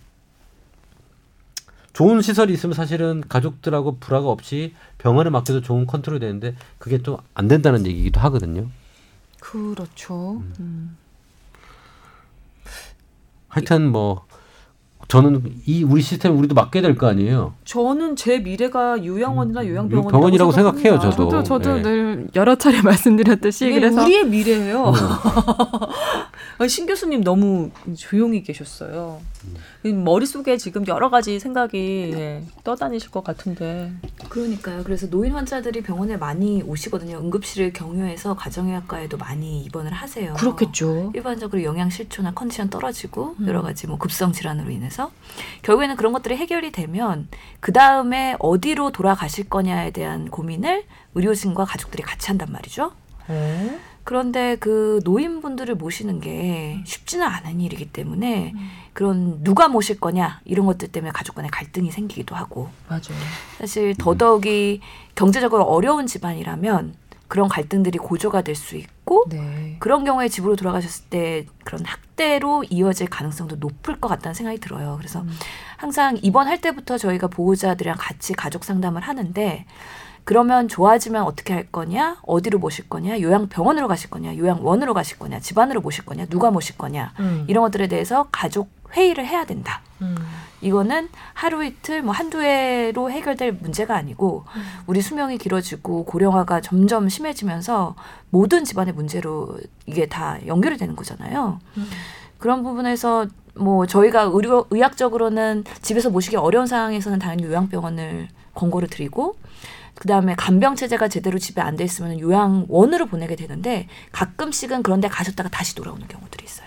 좋은 시설이 있으면 사실은 가족들하고 불화가 없이 병원에 맡겨도 좋은 컨트롤이 되는데 그게 좀 안 된다는 얘기기도 하거든요. 그렇죠. 음. 하여튼 뭐 저는 이 우리 시스템 우리도 맡게 될 거 아니에요. 저는 제 미래가 요양원이나 요양병원이라고 병원이라고 생각해요. 저도. 저도 저도 네. 늘 여러 차례 말씀드렸듯이 그래서 우리의 미래예요. 음. 아니, 신 교수님 너무 조용히 계셨어요. 머릿속에 지금 여러 가지 생각이 예, 떠다니실 것 같은데. 그러니까요. 그래서 노인 환자들이 병원에 많이 오시거든요. 응급실을 경유해서 가정의학과에도 많이 입원을 하세요. 그렇겠죠. 일반적으로 영양 실조나 컨디션 떨어지고 음. 여러 가지 뭐 급성 질환으로 인해서 결국에는 그런 것들이 해결이 되면 그 다음에 어디로 돌아가실 거냐에 대한 고민을 의료진과 가족들이 같이 한단 말이죠. 어? 그런데 그 노인분들을 모시는 게 쉽지는 않은 일이기 때문에 그런 누가 모실 거냐 이런 것들 때문에 가족 간에 갈등이 생기기도 하고 맞아요. 사실 더더욱이 경제적으로 어려운 집안이라면 그런 갈등들이 고조가 될 수 있고 네. 그런 경우에 집으로 돌아가셨을 때 그런 학대로 이어질 가능성도 높을 것 같다는 생각이 들어요. 그래서 음. 항상 입원할 때부터 저희가 보호자들이랑 같이 가족 상담을 하는데 그러면 좋아지면 어떻게 할 거냐, 어디로 모실 거냐, 요양병원으로 가실 거냐, 요양원으로 가실 거냐, 집안으로 모실 거냐, 누가 모실 거냐 음. 이런 것들에 대해서 가족 회의를 해야 된다. 음. 이거는 하루 이틀 뭐 한두 해로 해결될 문제가 아니고 우리 수명이 길어지고 고령화가 점점 심해지면서 모든 집안의 문제로 이게 다 연결이 되는 거잖아요. 음. 그런 부분에서 뭐 저희가 의료 의학적으로는 집에서 모시기 어려운 상황에서는 당연히 요양병원을 권고를 드리고 그다음에 간병 체제가 제대로 집에 안 돼 있으면 요양원으로 보내게 되는데 가끔씩은 그런데 가셨다가 다시 돌아오는 경우들이 있어요.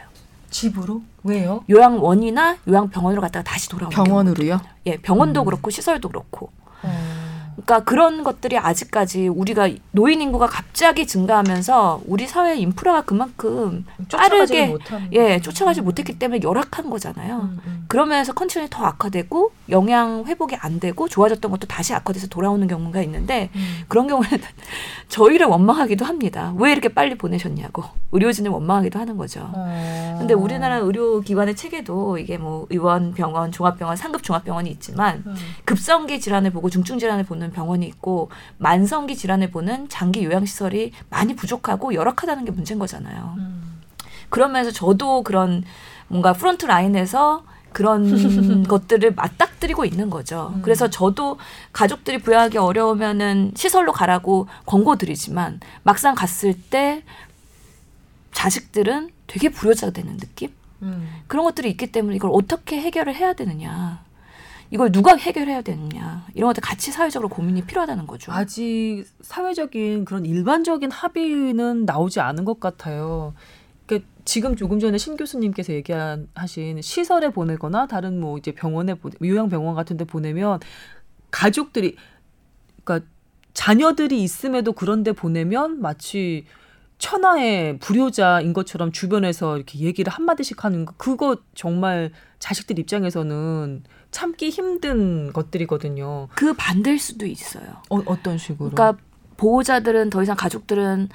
집으로? 왜요? 요양원이나 요양병원으로 갔다가 다시 돌아오는 병원으로요? 있거든요. 예, 병원도 음. 그렇고 시설도 그렇고. 어. 그러니까 그런 것들이 아직까지 우리가 노인 인구가 갑자기 증가하면서 우리 사회 인프라가 그만큼 빠르게 예. 쫓아가지 못했기 때문에 열악한 거잖아요. 음, 음. 그러면서 컨디션이 더 악화되고 영양 회복이 안 되고 좋아졌던 것도 다시 악화돼서 돌아오는 경우가 있는데 음. 그런 경우에는 저희를 원망하기도 합니다. 왜 이렇게 빨리 보내셨냐고 의료진을 원망하기도 하는 거죠. 어. 근데 우리나라 의료기관의 체계도 이게 뭐 의원, 병원, 종합병원, 상급 종합병원이 있지만 음. 급성기 질환을 보고 중증 질환을 보는 병원이 있고 만성기 질환을 보는 장기 요양시설이 많이 부족하고 열악하다는 게 문제인 거잖아요. 음. 그러면서 저도 그런 뭔가 front line에서 그런 것들을 맞닥뜨리고 있는 거죠. 음. 그래서 저도 가족들이 부양하기 어려우면은 시설로 가라고 권고 드리지만 막상 갔을 때 자식들은 되게 불효자가 되는 느낌? 음. 그런 것들이 있기 때문에 이걸 어떻게 해결을 해야 되느냐. 이걸 누가 해결해야 되느냐. 이런 것들 같이 사회적으로 고민이 필요하다는 거죠. 아직 사회적인 그런 일반적인 합의는 나오지 않은 것 같아요. 그러니까 지금 조금 전에 신 교수님께서 얘기하신 시설에 보내거나 다른 뭐 이제 병원에 요양병원 같은 데 보내면 가족들이 그러니까 자녀들이 있음에도 그런 데 보내면 마치 천하의 불효자인 것처럼 주변에서 이렇게 얘기를 한마디씩 하는 거 그거 정말 자식들 입장에서는 참기 힘든 것들이거든요. 그 반대일 수도 있어요. 어, 어떤 식으로? 그러니까 보호자들은 더 이상 가족들은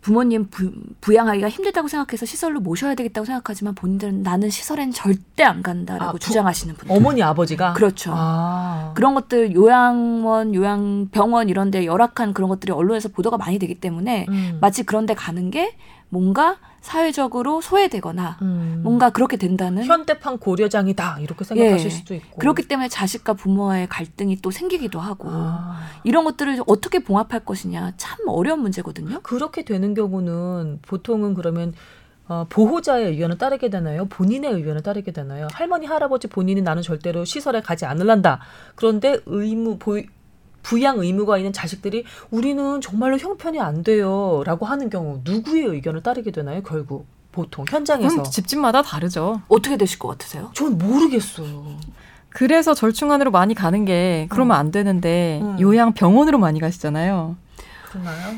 부모님 부, 부양하기가 힘들다고 생각해서 시설로 모셔야 되겠다고 생각하지만 본인들은 나는 시설엔 절대 안 간다라고 아, 부- 주장하시는 분들. 어머니 아버지가 그렇죠. 아. 그런 것들 요양원, 요양병원 이런 데 열악한 그런 것들이 언론에서 보도가 많이 되기 때문에 음. 마치 그런 데 가는 게 뭔가 사회적으로 소외되거나 음. 뭔가 그렇게 된다는 현대판 고려장이다 이렇게 생각하실 예. 수도 있고 그렇기 때문에 자식과 부모와의 갈등이 또 생기기도 하고 아. 이런 것들을 어떻게 봉합할 것이냐 참 어려운 문제거든요. 그렇게 되는 경우는 보통은 그러면 어, 보호자의 의견을 따르게 되나요? 본인의 의견을 따르게 되나요? 할머니 할아버지 본인이 나는 절대로 시설에 가지 않을란다. 그런데 의무 보, 부양 의무가 있는 자식들이 우리는 정말로 형편이 안 돼요 라고 하는 경우 누구의 의견을 따르게 되나요? 결국 보통 현장에서 집집마다 다르죠. 어떻게 되실 것 같으세요? 전 모르겠어요. 그래서 절충안으로 많이 가는 게 그러면 안 되는데 음. 요양 병원으로 많이 가시잖아요. 그러나요?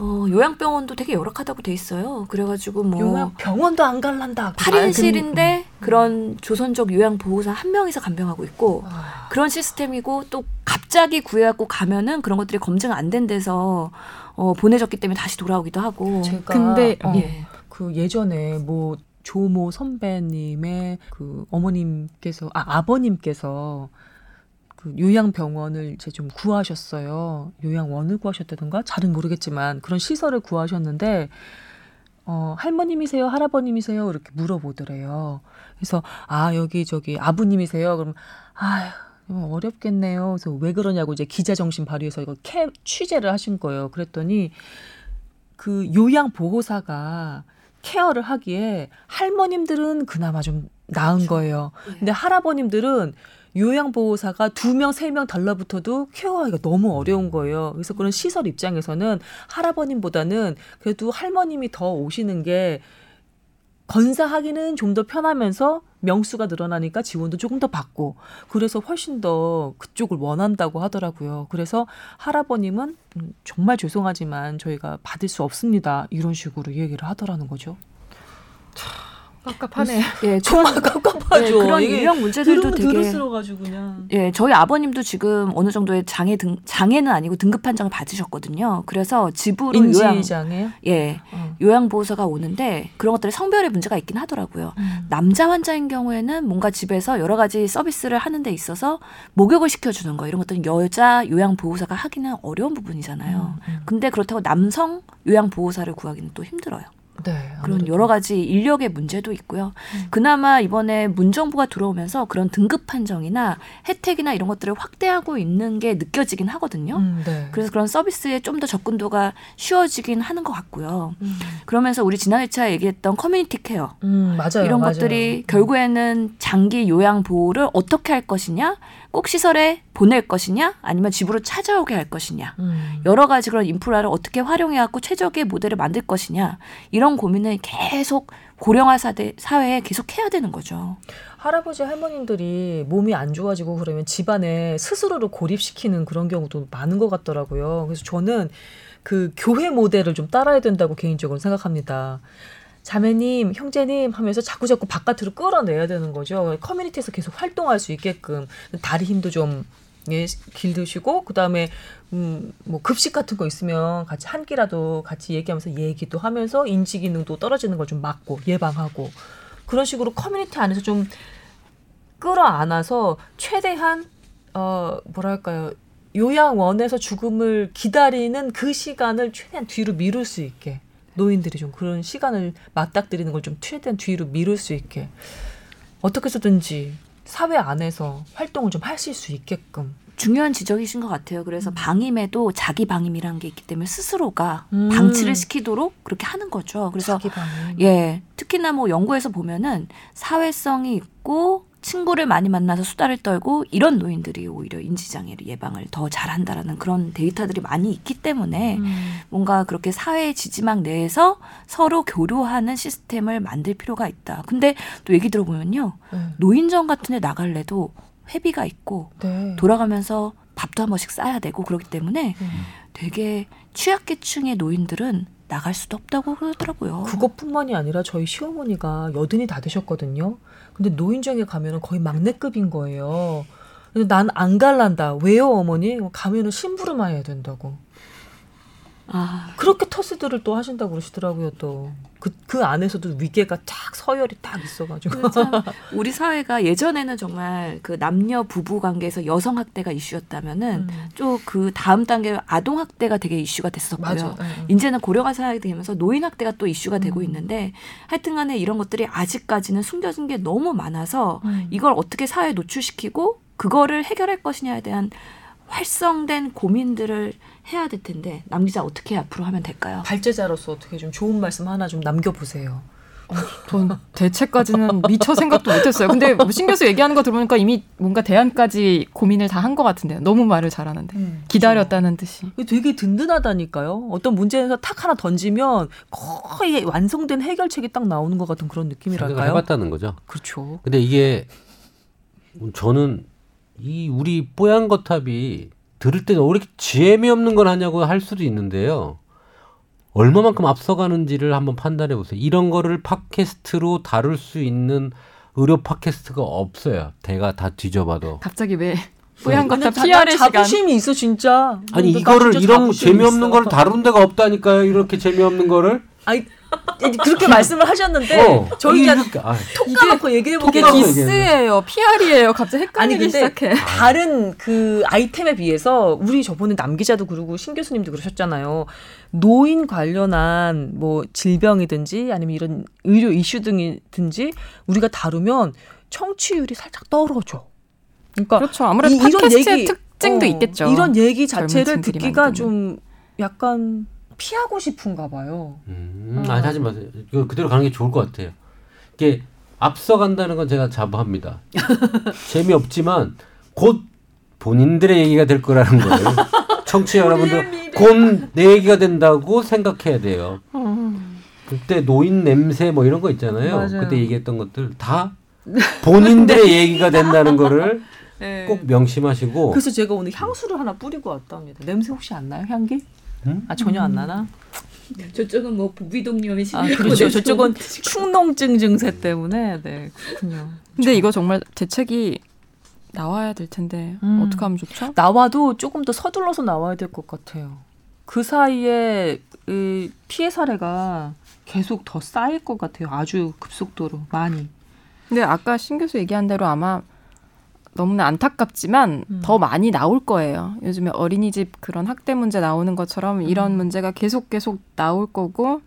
어, 요양병원도 되게 열악하다고 돼 있어요. 그래가지고 뭐 요양 병원도 안 갈란다. 8인실인데 그런 조선족 요양 보호사 한 명이서 간병하고 있고 아, 그런 시스템이고 또 갑자기 구해갖고 가면은 그런 것들이 검증 안 된 데서 어, 보내졌기 때문에 다시 돌아오기도 하고. 제가 근데, 어, 예. 그 예전에 뭐 조모 선배님의 그 어머님께서 아 아버님께서 그 요양병원을 이제 좀 구하셨어요. 요양원을 구하셨다던가 잘은 모르겠지만 그런 시설을 구하셨는데 어 할머님이세요, 할아버님이세요 이렇게 물어보더래요. 그래서 아 여기 저기 아부님이세요. 그럼 아휴 좀 어렵겠네요. 그래서 왜 그러냐고 이제 기자 정신 발휘해서 이거 캐 취재를 하신 거예요. 그랬더니 그 요양 보호사가 케어를 하기에 할머님들은 그나마 좀 나은 거예요. 예. 근데 할아버님들은 요양 보호사가 두 명, 세 명 달라붙어도 케어하기가 너무 어려운 거예요. 그래서 그런 시설 입장에서는 할아버님보다는 그래도 할머님이 더 오시는 게 건사하기는 좀 더 편하면서 명수가 늘어나니까 지원도 조금 더 받고 그래서 훨씬 더 그쪽을 원한다고 하더라고요. 그래서 할아버님은 음, 정말 죄송하지만 저희가 받을 수 없습니다. 이런 식으로 얘기를 하더라는 거죠. 깝깝하네. 예, 정말 깝깝하죠. 예, 그런 유형 문제들도 들으면 되게 들을수록가지고 그냥 예, 저희 아버님도 지금 어느 정도의 장애 등 장애는 아니고 등급 판정을 받으셨거든요. 그래서 집으로 요양 인지장애요. 예 어. 요양 보호사가 오는데 그런 것들이 성별의 문제가 있긴 하더라고요. 음. 남자 환자인 경우에는 뭔가 집에서 여러 가지 서비스를 하는 데 있어서 목욕을 시켜주는 거 이런 것들은 여자 요양 보호사가 하기는 어려운 부분이잖아요. 음, 음. 근데 그렇다고 남성 요양 보호사를 구하기는 또 힘들어요. 네, 그런. 여러 가지 인력의 문제도 있고요. 음. 그나마 이번에 문정부가 들어오면서 그런 등급 판정이나 혜택이나 이런 것들을 확대하고 있는 게 느껴지긴 하거든요. 음, 네. 그래서 그런 서비스에 좀 더 접근도가 쉬워지긴 하는 것 같고요. 음, 그러면서 우리 지난 회차 얘기했던 community care 음, 맞아요. 이런 맞아요. 것들이 결국에는 장기 요양 보호를 어떻게 할 것이냐, 꼭 시설에 보낼 것이냐, 아니면 집으로 찾아오게 할 것이냐. 음. 여러 가지 그런 인프라를 어떻게 활용해 갖고 최적의 모델을 만들 것이냐 이런 고민을 계속 고령화 사대, 사회에 계속 해야 되는 거죠. 할아버지 할머님들이 몸이 안 좋아지고 그러면 집안에 스스로를 고립시키는 그런 경우도 많은 것 같더라고요. 그래서 저는 그 교회 모델을 좀 따라야 된다고 개인적으로 생각합니다. 자매님, 형제님 하면서 자꾸 자꾸 바깥으로 끌어내야 되는 거죠. 커뮤니티에서 계속 활동할 수 있게끔 다리 힘도 좀 예, 길드시고 그다음에 음, 뭐 급식 같은 거 있으면 같이 한 끼라도 같이 얘기하면서 얘기도 하면서 인지 기능도 떨어지는 걸 좀 막고 예방하고. 그런 식으로 커뮤니티 안에서 좀 끌어안아서 최대한 어 뭐랄까요? 요양원에서 죽음을 기다리는 그 시간을 최대한 뒤로 미룰 수 있게 노인들이 좀 그런 시간을 맞닥뜨리는 걸 좀 최대한 뒤로 미룰 수 있게 어떻게 해서든지 사회 안에서 활동을 좀 하실 수 있게끔 중요한 지적이신 것 같아요. 그래서 음. 방임에도 자기 방임이라는 게 있기 때문에 스스로가 음. 방치를 시키도록 그렇게 하는 거죠. 그래서 자기 방임. 예, 특히나 뭐 연구에서 보면은 사회성이 있고 친구를 많이 만나서 수다를 떨고 이런 노인들이 오히려 인지장애를 예방을 더 잘한다라는 그런 데이터들이 많이 있기 때문에 음. 뭔가 그렇게 사회 지지막 내에서 서로 교류하는 시스템을 만들 필요가 있다. 근데 또 얘기 들어보면요. 네. 노인정 같은 데 나갈래도 회비가 있고 네. 돌아가면서 밥도 한 번씩 싸야 되고 그렇기 때문에 음. 되게 취약계층의 노인들은 나갈 수도 없다고 그러더라고요. 그것뿐만이 아니라 저희 시어머니가 여든이 다 되셨거든요. 근데 노인정에 가면은 거의 막내급인 거예요. 근데 난 안 갈란다. 왜요, 어머니? 가면은 심부름 해야 된다고. 아, 그렇게 터스들을 또 하신다고 그러시더라고요, 또. 그, 그 안에서도 위계가 딱 서열이 딱 있어가지고. 우리 사회가 예전에는 정말 그 남녀 부부 관계에서 여성 학대가 이슈였다면은 음. 좀그 다음 단계 아동 학대가 되게 이슈가 됐었고요. 맞아. 네. 이제는 고령화 사회가 되면서 노인 학대가 또 이슈가 되고 음. 있는데 하여튼 간에 이런 것들이 아직까지는 숨겨진 게 너무 많아서 음. 이걸 어떻게 사회에 노출시키고 그거를 해결할 것이냐에 대한 활성된 고민들을 해야 될 텐데 남 기자 어떻게 앞으로 하면 될까요? 발제자로서 어떻게 좀 좋은 말씀 하나 좀 남겨보세요. 전 대책까지는 미처 생각도 못했어요. 근데 뭐 신교수 얘기하는 거 들어보니까 이미 뭔가 대안까지 고민을 다 한 것 같은데요. 너무 말을 잘하는데 음. 기다렸다는 듯이. 되게 든든하다니까요. 어떤 문제에서 탁 하나 던지면 거의 완성된 해결책이 딱 나오는 것 같은 그런 생각을 느낌이랄까요? 해봤다는 거죠. 그렇죠. 근데 이게 저는 이 우리 뽀얀 거탑이 들을 때는 왜 이렇게 지혜미 없는 걸 하냐고 할 수도 있는데요. 얼마만큼 앞서가는지를 한번 판단해 보세요. 이런 거를 팟캐스트로 다룰 수 있는 의료 팟캐스트가 없어요. 대가 다 뒤져봐도. 갑자기 왜 거탑 자- PR의 시간. 자부심이 있어 진짜. 아니 나 이거를 진짜 이런 재미없는 있어. 걸 다룬 데가 없다니까요. 이렇게 재미없는 거를. 아니 그렇게 말씀을 하셨는데 어, 저희 이제 이렇게- 아, 톡 까놓고 얘기해 볼게요. 디스예요, PR이에요. 갑자기 아니 헷갈리기 근데 시작해. 다른 그 아이템에 비해서 우리 저번에 남 기자도 그러고 신 교수님도 그러셨잖아요. 노인 관련한 뭐 질병이든지 아니면 이런 의료 이슈 등이든지 우리가 다루면 청취율이 살짝 떨어져. 그러니까 그렇죠. 아무래도 이- 팟캐스트의 얘기- 특징도 어, 있겠죠. 이런 얘기 자체를 듣기가 만드는. 좀 약간 피하고 싶은가 봐요. 음, 아니 하지 마세요. 이거 그대로 가는 게 좋을 것 같아요. 이게 앞서간다는 건 제가 자부합니다. 재미없지만 곧 본인들의 얘기가 될 거라는 거예요. 청취자 여러분들 곧 내 얘기가 된다고 생각해야 돼요. 그때 노인 냄새 뭐 이런 거 있잖아요. 맞아요. 그때 얘기했던 것들 다 본인들의 얘기가 된다는 거를 네. 꼭 명심하시고 그래서 제가 오늘 향수를 하나 뿌리고 왔답니다. 냄새 혹시 안 나요? 향기? 음? 아 전혀 안 나나? 저쪽은 뭐 부비동염이 아 그렇죠. 저쪽은 축농증 증세 때문에 네 그렇군요. 근데 이거 정말 대책이 나와야 될 텐데 음. 어떻게 하면 좋죠? 나와도 조금 더 서둘러서 나와야 될 것 같아요. 그 사이에 이 피해 사례가 계속 더 쌓일 것 같아요. 아주 급속도로 많이. 근데 아까 신 교수 얘기한 대로 아마 너무나 안타깝지만 음. 더 많이 나올 거예요. 요즘에 어린이집 그런 학대 문제 나오는 것처럼 이런 음. 문제가 계속 계속 나올 거고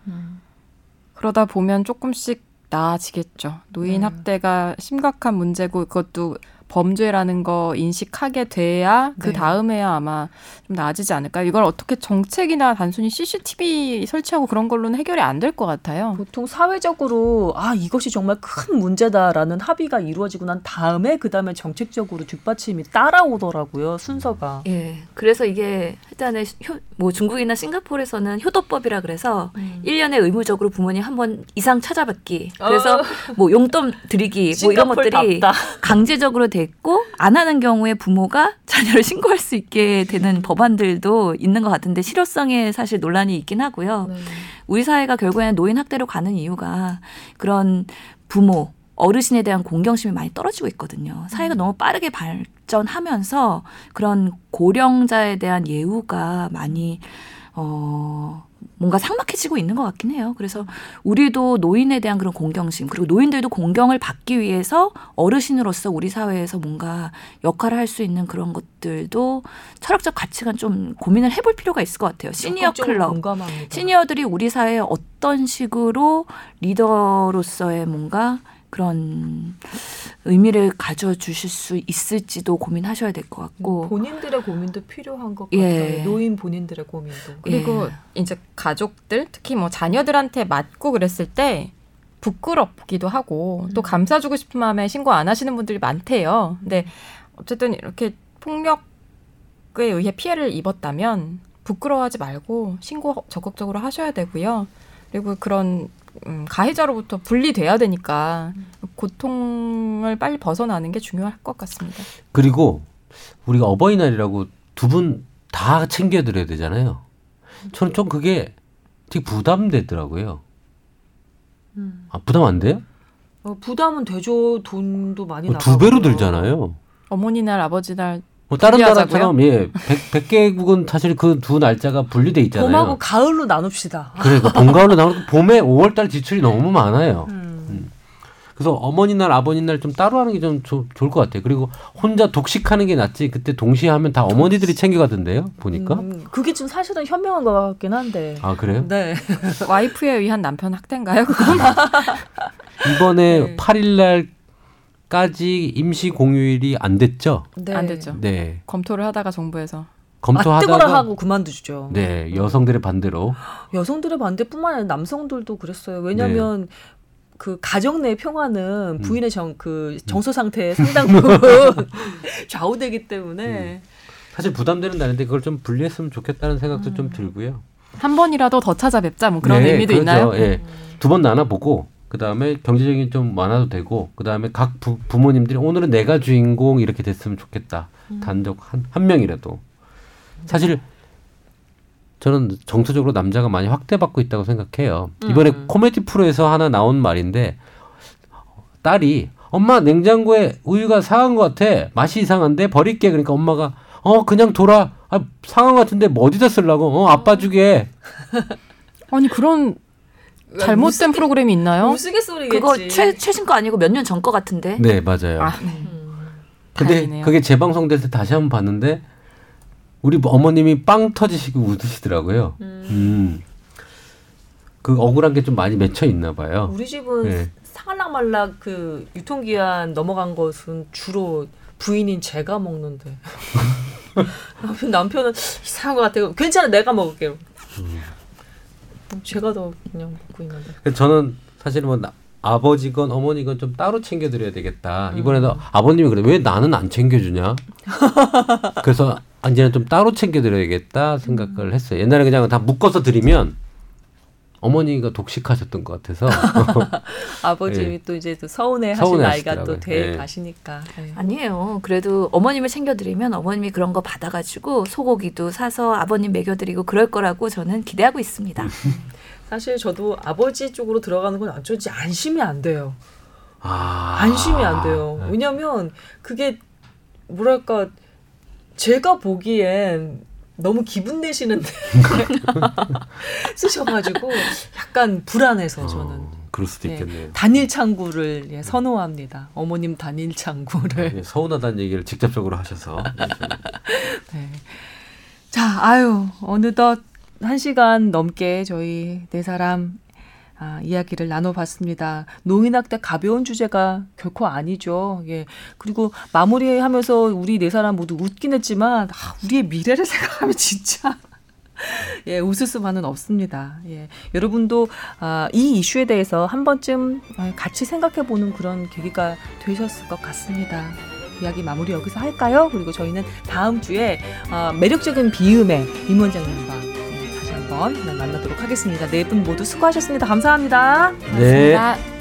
그러다 보면 조금씩 나아지겠죠. 노인 네. 학대가 심각한 문제고 그것도 범죄라는 거 인식하게 돼야 그 네. 다음에야 아마 좀 나아지지 않을까요? 이걸 어떻게 정책이나 단순히 CCTV 설치하고 그런 걸로는 해결이 안 될 것 같아요. 보통 사회적으로 아 이것이 정말 큰 문제다라는 합의가 이루어지고 난 다음에 그 다음에 정책적으로 뒷받침이 따라오더라고요 순서가. 예. 그래서 이게 일단은 효, 뭐 중국이나 싱가포르에서는 효도법이라 그래서 일 1년에 의무적으로 부모님 한 번 이상 찾아뵙기. 그래서 뭐 용돈 드리기 뭐 이런 것들이. 강제적으로 돼 있고 안 하는 경우에 부모가 자녀를 신고할 수 있게 되는 법안들도 있는 것 같은데 실효성에 사실 논란이 있긴 하고요. 네. 우리 사회가 결국에는 노인 학대로 가는 이유가 그런 부모 어르신에 대한 공경심이 많이 떨어지고 있거든요. 사회가 너무 빠르게 발전하면서 그런 고령자에 대한 예우가 많이 어 뭔가 삭막해지고 있는 것 같긴 해요. 그래서 우리도 노인에 대한 그런 공경심 그리고 노인들도 공경을 받기 위해서 어르신으로서 우리 사회에서 뭔가 역할을 할 수 있는 그런 것들도 철학적 가치관 좀 고민을 해볼 필요가 있을 것 같아요. 시니어 클럽 공감합니다. 시니어들이 우리 사회에 어떤 식으로 리더로서의 뭔가 그런 의미를 가져주실 수 있을지도 고민하셔야 될 것 같고 본인들의 고민도 필요한 것 예. 같아요. 노인 본인들의 고민도. 그리고 예. 이제 가족들 특히 뭐 자녀들한테 맞고 그랬을 때 부끄럽기도 하고 또 감싸주고 싶은 마음에 신고 안 하시는 분들이 많대요. 근데 어쨌든 이렇게 폭력에 의해 피해를 입었다면 부끄러워하지 말고 신고 적극적으로 하셔야 되고요. 그리고 그런 음, 가해자로부터 분리돼야 되니까 고통을 빨리 벗어나는 게 중요할 것 같습니다. 그리고 우리가 어버이날이라고 두 분 다 챙겨드려야 되잖아요. 저는 좀 그게 되게 부담되더라고요. 음. 아, 부담 안 돼요? 어, 부담은 되죠. 돈도 많이 나가. 두 배로 들잖아요. 어머니 날, 아버지 날 뭐 다른? 나라처럼 예, 백, 개국은 사실 그 두 날짜가 분리돼 있잖아요. 봄하고 가을로 나눕시다. 그러니까 봄 가을로 나오고 봄에 5월 달 지출이 너무 많아요. 음. 그래서 어머니 날 아버지날 좀 따로 하는 게 좀 좋을 것 같아요. 그리고 혼자 독식하는 게 낫지. 그때 동시에 하면 다 어머니들이 챙겨가던데요. 보니까. 음, 그게 좀 사실은 현명한 것 같긴 한데. 아 그래요? 네. 와이프에 의한 남편 학대인가요? 이번에 네. 8일 날 까지 임시 공휴일이 안 됐죠. 네. 안 됐죠. 네. 검토를 하다가 정부에서 아, 검토하다가 뜨거라 하고 그만두죠. 네 여성들의 반대로 여성들의 반대뿐만 아니라 남성들도 그랬어요. 왜냐하면 네. 그 가정 내 평화는 음. 부인의 정 그 정서 상태에 상당 부분 좌우되기 때문에 사실 부담되는 날인데 그걸 좀 분리했으면 좋겠다는 생각도 음. 좀 들고요. 한 번이라도 더 찾아뵙자 뭐 그런 네, 의미도 그렇죠. 있나요? 예. 두번 나눠 보고 그 다음에 경제적인 좀 많아도 되고 그 다음에 각 부, 부모님들이 오늘은 내가 주인공 이렇게 됐으면 좋겠다. 음. 단독 한, 한 명이라도. 사실 저는 정서적으로 남자가 많이 확대받고 있다고 생각해요. 이번에 음. 코미디 프로에서 하나 나온 말인데 딸이 엄마 냉장고에 우유가 상한 것 같아 맛이 이상한데 버릴게 그러니까 엄마가 어 그냥 돌아 아, 상한 것 같은데 뭐 어디다 쓰려고 어 아빠 주게 아니 그런 잘못된 프로그램이 있나요? 우스갯소리겠지. 그거 최, 최신 거 아니고 몇 년 전 거 같은데. 네 맞아요. 아, 음. 근데 다행이네요. 그게 재방송될 때 다시 한번 봤는데 우리 어머님이 빵 터지시고 웃으시더라고요. 음. 음. 그 억울한 게 좀 많이 맺혀 있나 봐요. 우리 집은 네. 사갈락말락 그 유통기한 넘어간 것은 주로 부인인 제가 먹는데 남편- 남편은 이상한 것 같아요. 괜찮아 내가 먹을게요. 음. 제가 더 그냥 먹고 있는데. 그래서 저는 사실 뭐 나- 아버지건 어머니건 좀 따로 챙겨드려야 되겠다. 음. 이번에도 아버님이 그래 왜 나는 안 챙겨주냐. 그래서 이제는 좀 따로 챙겨드려야겠다 생각을 했어요. 옛날에 그냥 다 묶어서 드리면 어머니가 독식하셨던 것 같아서 아버님이 예. 또 이제 또 서운해 하실 서운해 나이가 또 하시더라고요. 돼 예. 가시니까. 예. 아니에요. 그래도 어머님을 챙겨드리면 어머님이 그런 거 받아가지고 소고기도 사서 아버님 먹여드리고 그럴 거라고 저는 기대하고 있습니다. 사실 저도 아버지 쪽으로 들어가는 건 어쩐지 안심이 안 돼요. 아, 안심이 안 돼요. 네. 왜냐면 그게 뭐랄까 제가 보기엔 너무 기분 내시는데 쓰셔가지고 약간 불안해서 저는 어, 그럴 수도 예, 있겠네요. 단일 창구를 예, 선호합니다. 어머님 단일 창구를. 예, 서운하다는 얘기를 직접적으로 하셔서 네. 자, 아유 어느덧 한 시간 넘게 저희 네 사람 아, 이야기를 나눠봤습니다. 노인학대 가벼운 주제가 결코 아니죠. 예. 그리고 마무리하면서 우리 네 사람 모두 웃긴 했지만 아, 우리의 미래를 생각하면 진짜 예, 웃을 수만은 없습니다. 예. 여러분도 아, 이 이슈에 대해서 한 번쯤 아, 같이 생각해 보는 그런 계기가 되셨을 것 같습니다. 이야기 마무리 여기서 할까요? 그리고 저희는 다음 주에 아, 매력적인 비음의 임 원장님과 예, 다시 한번 만나도록 하겠습니다. 네 분 모두 수고하셨습니다. 감사합니다. 네. 감사합니다.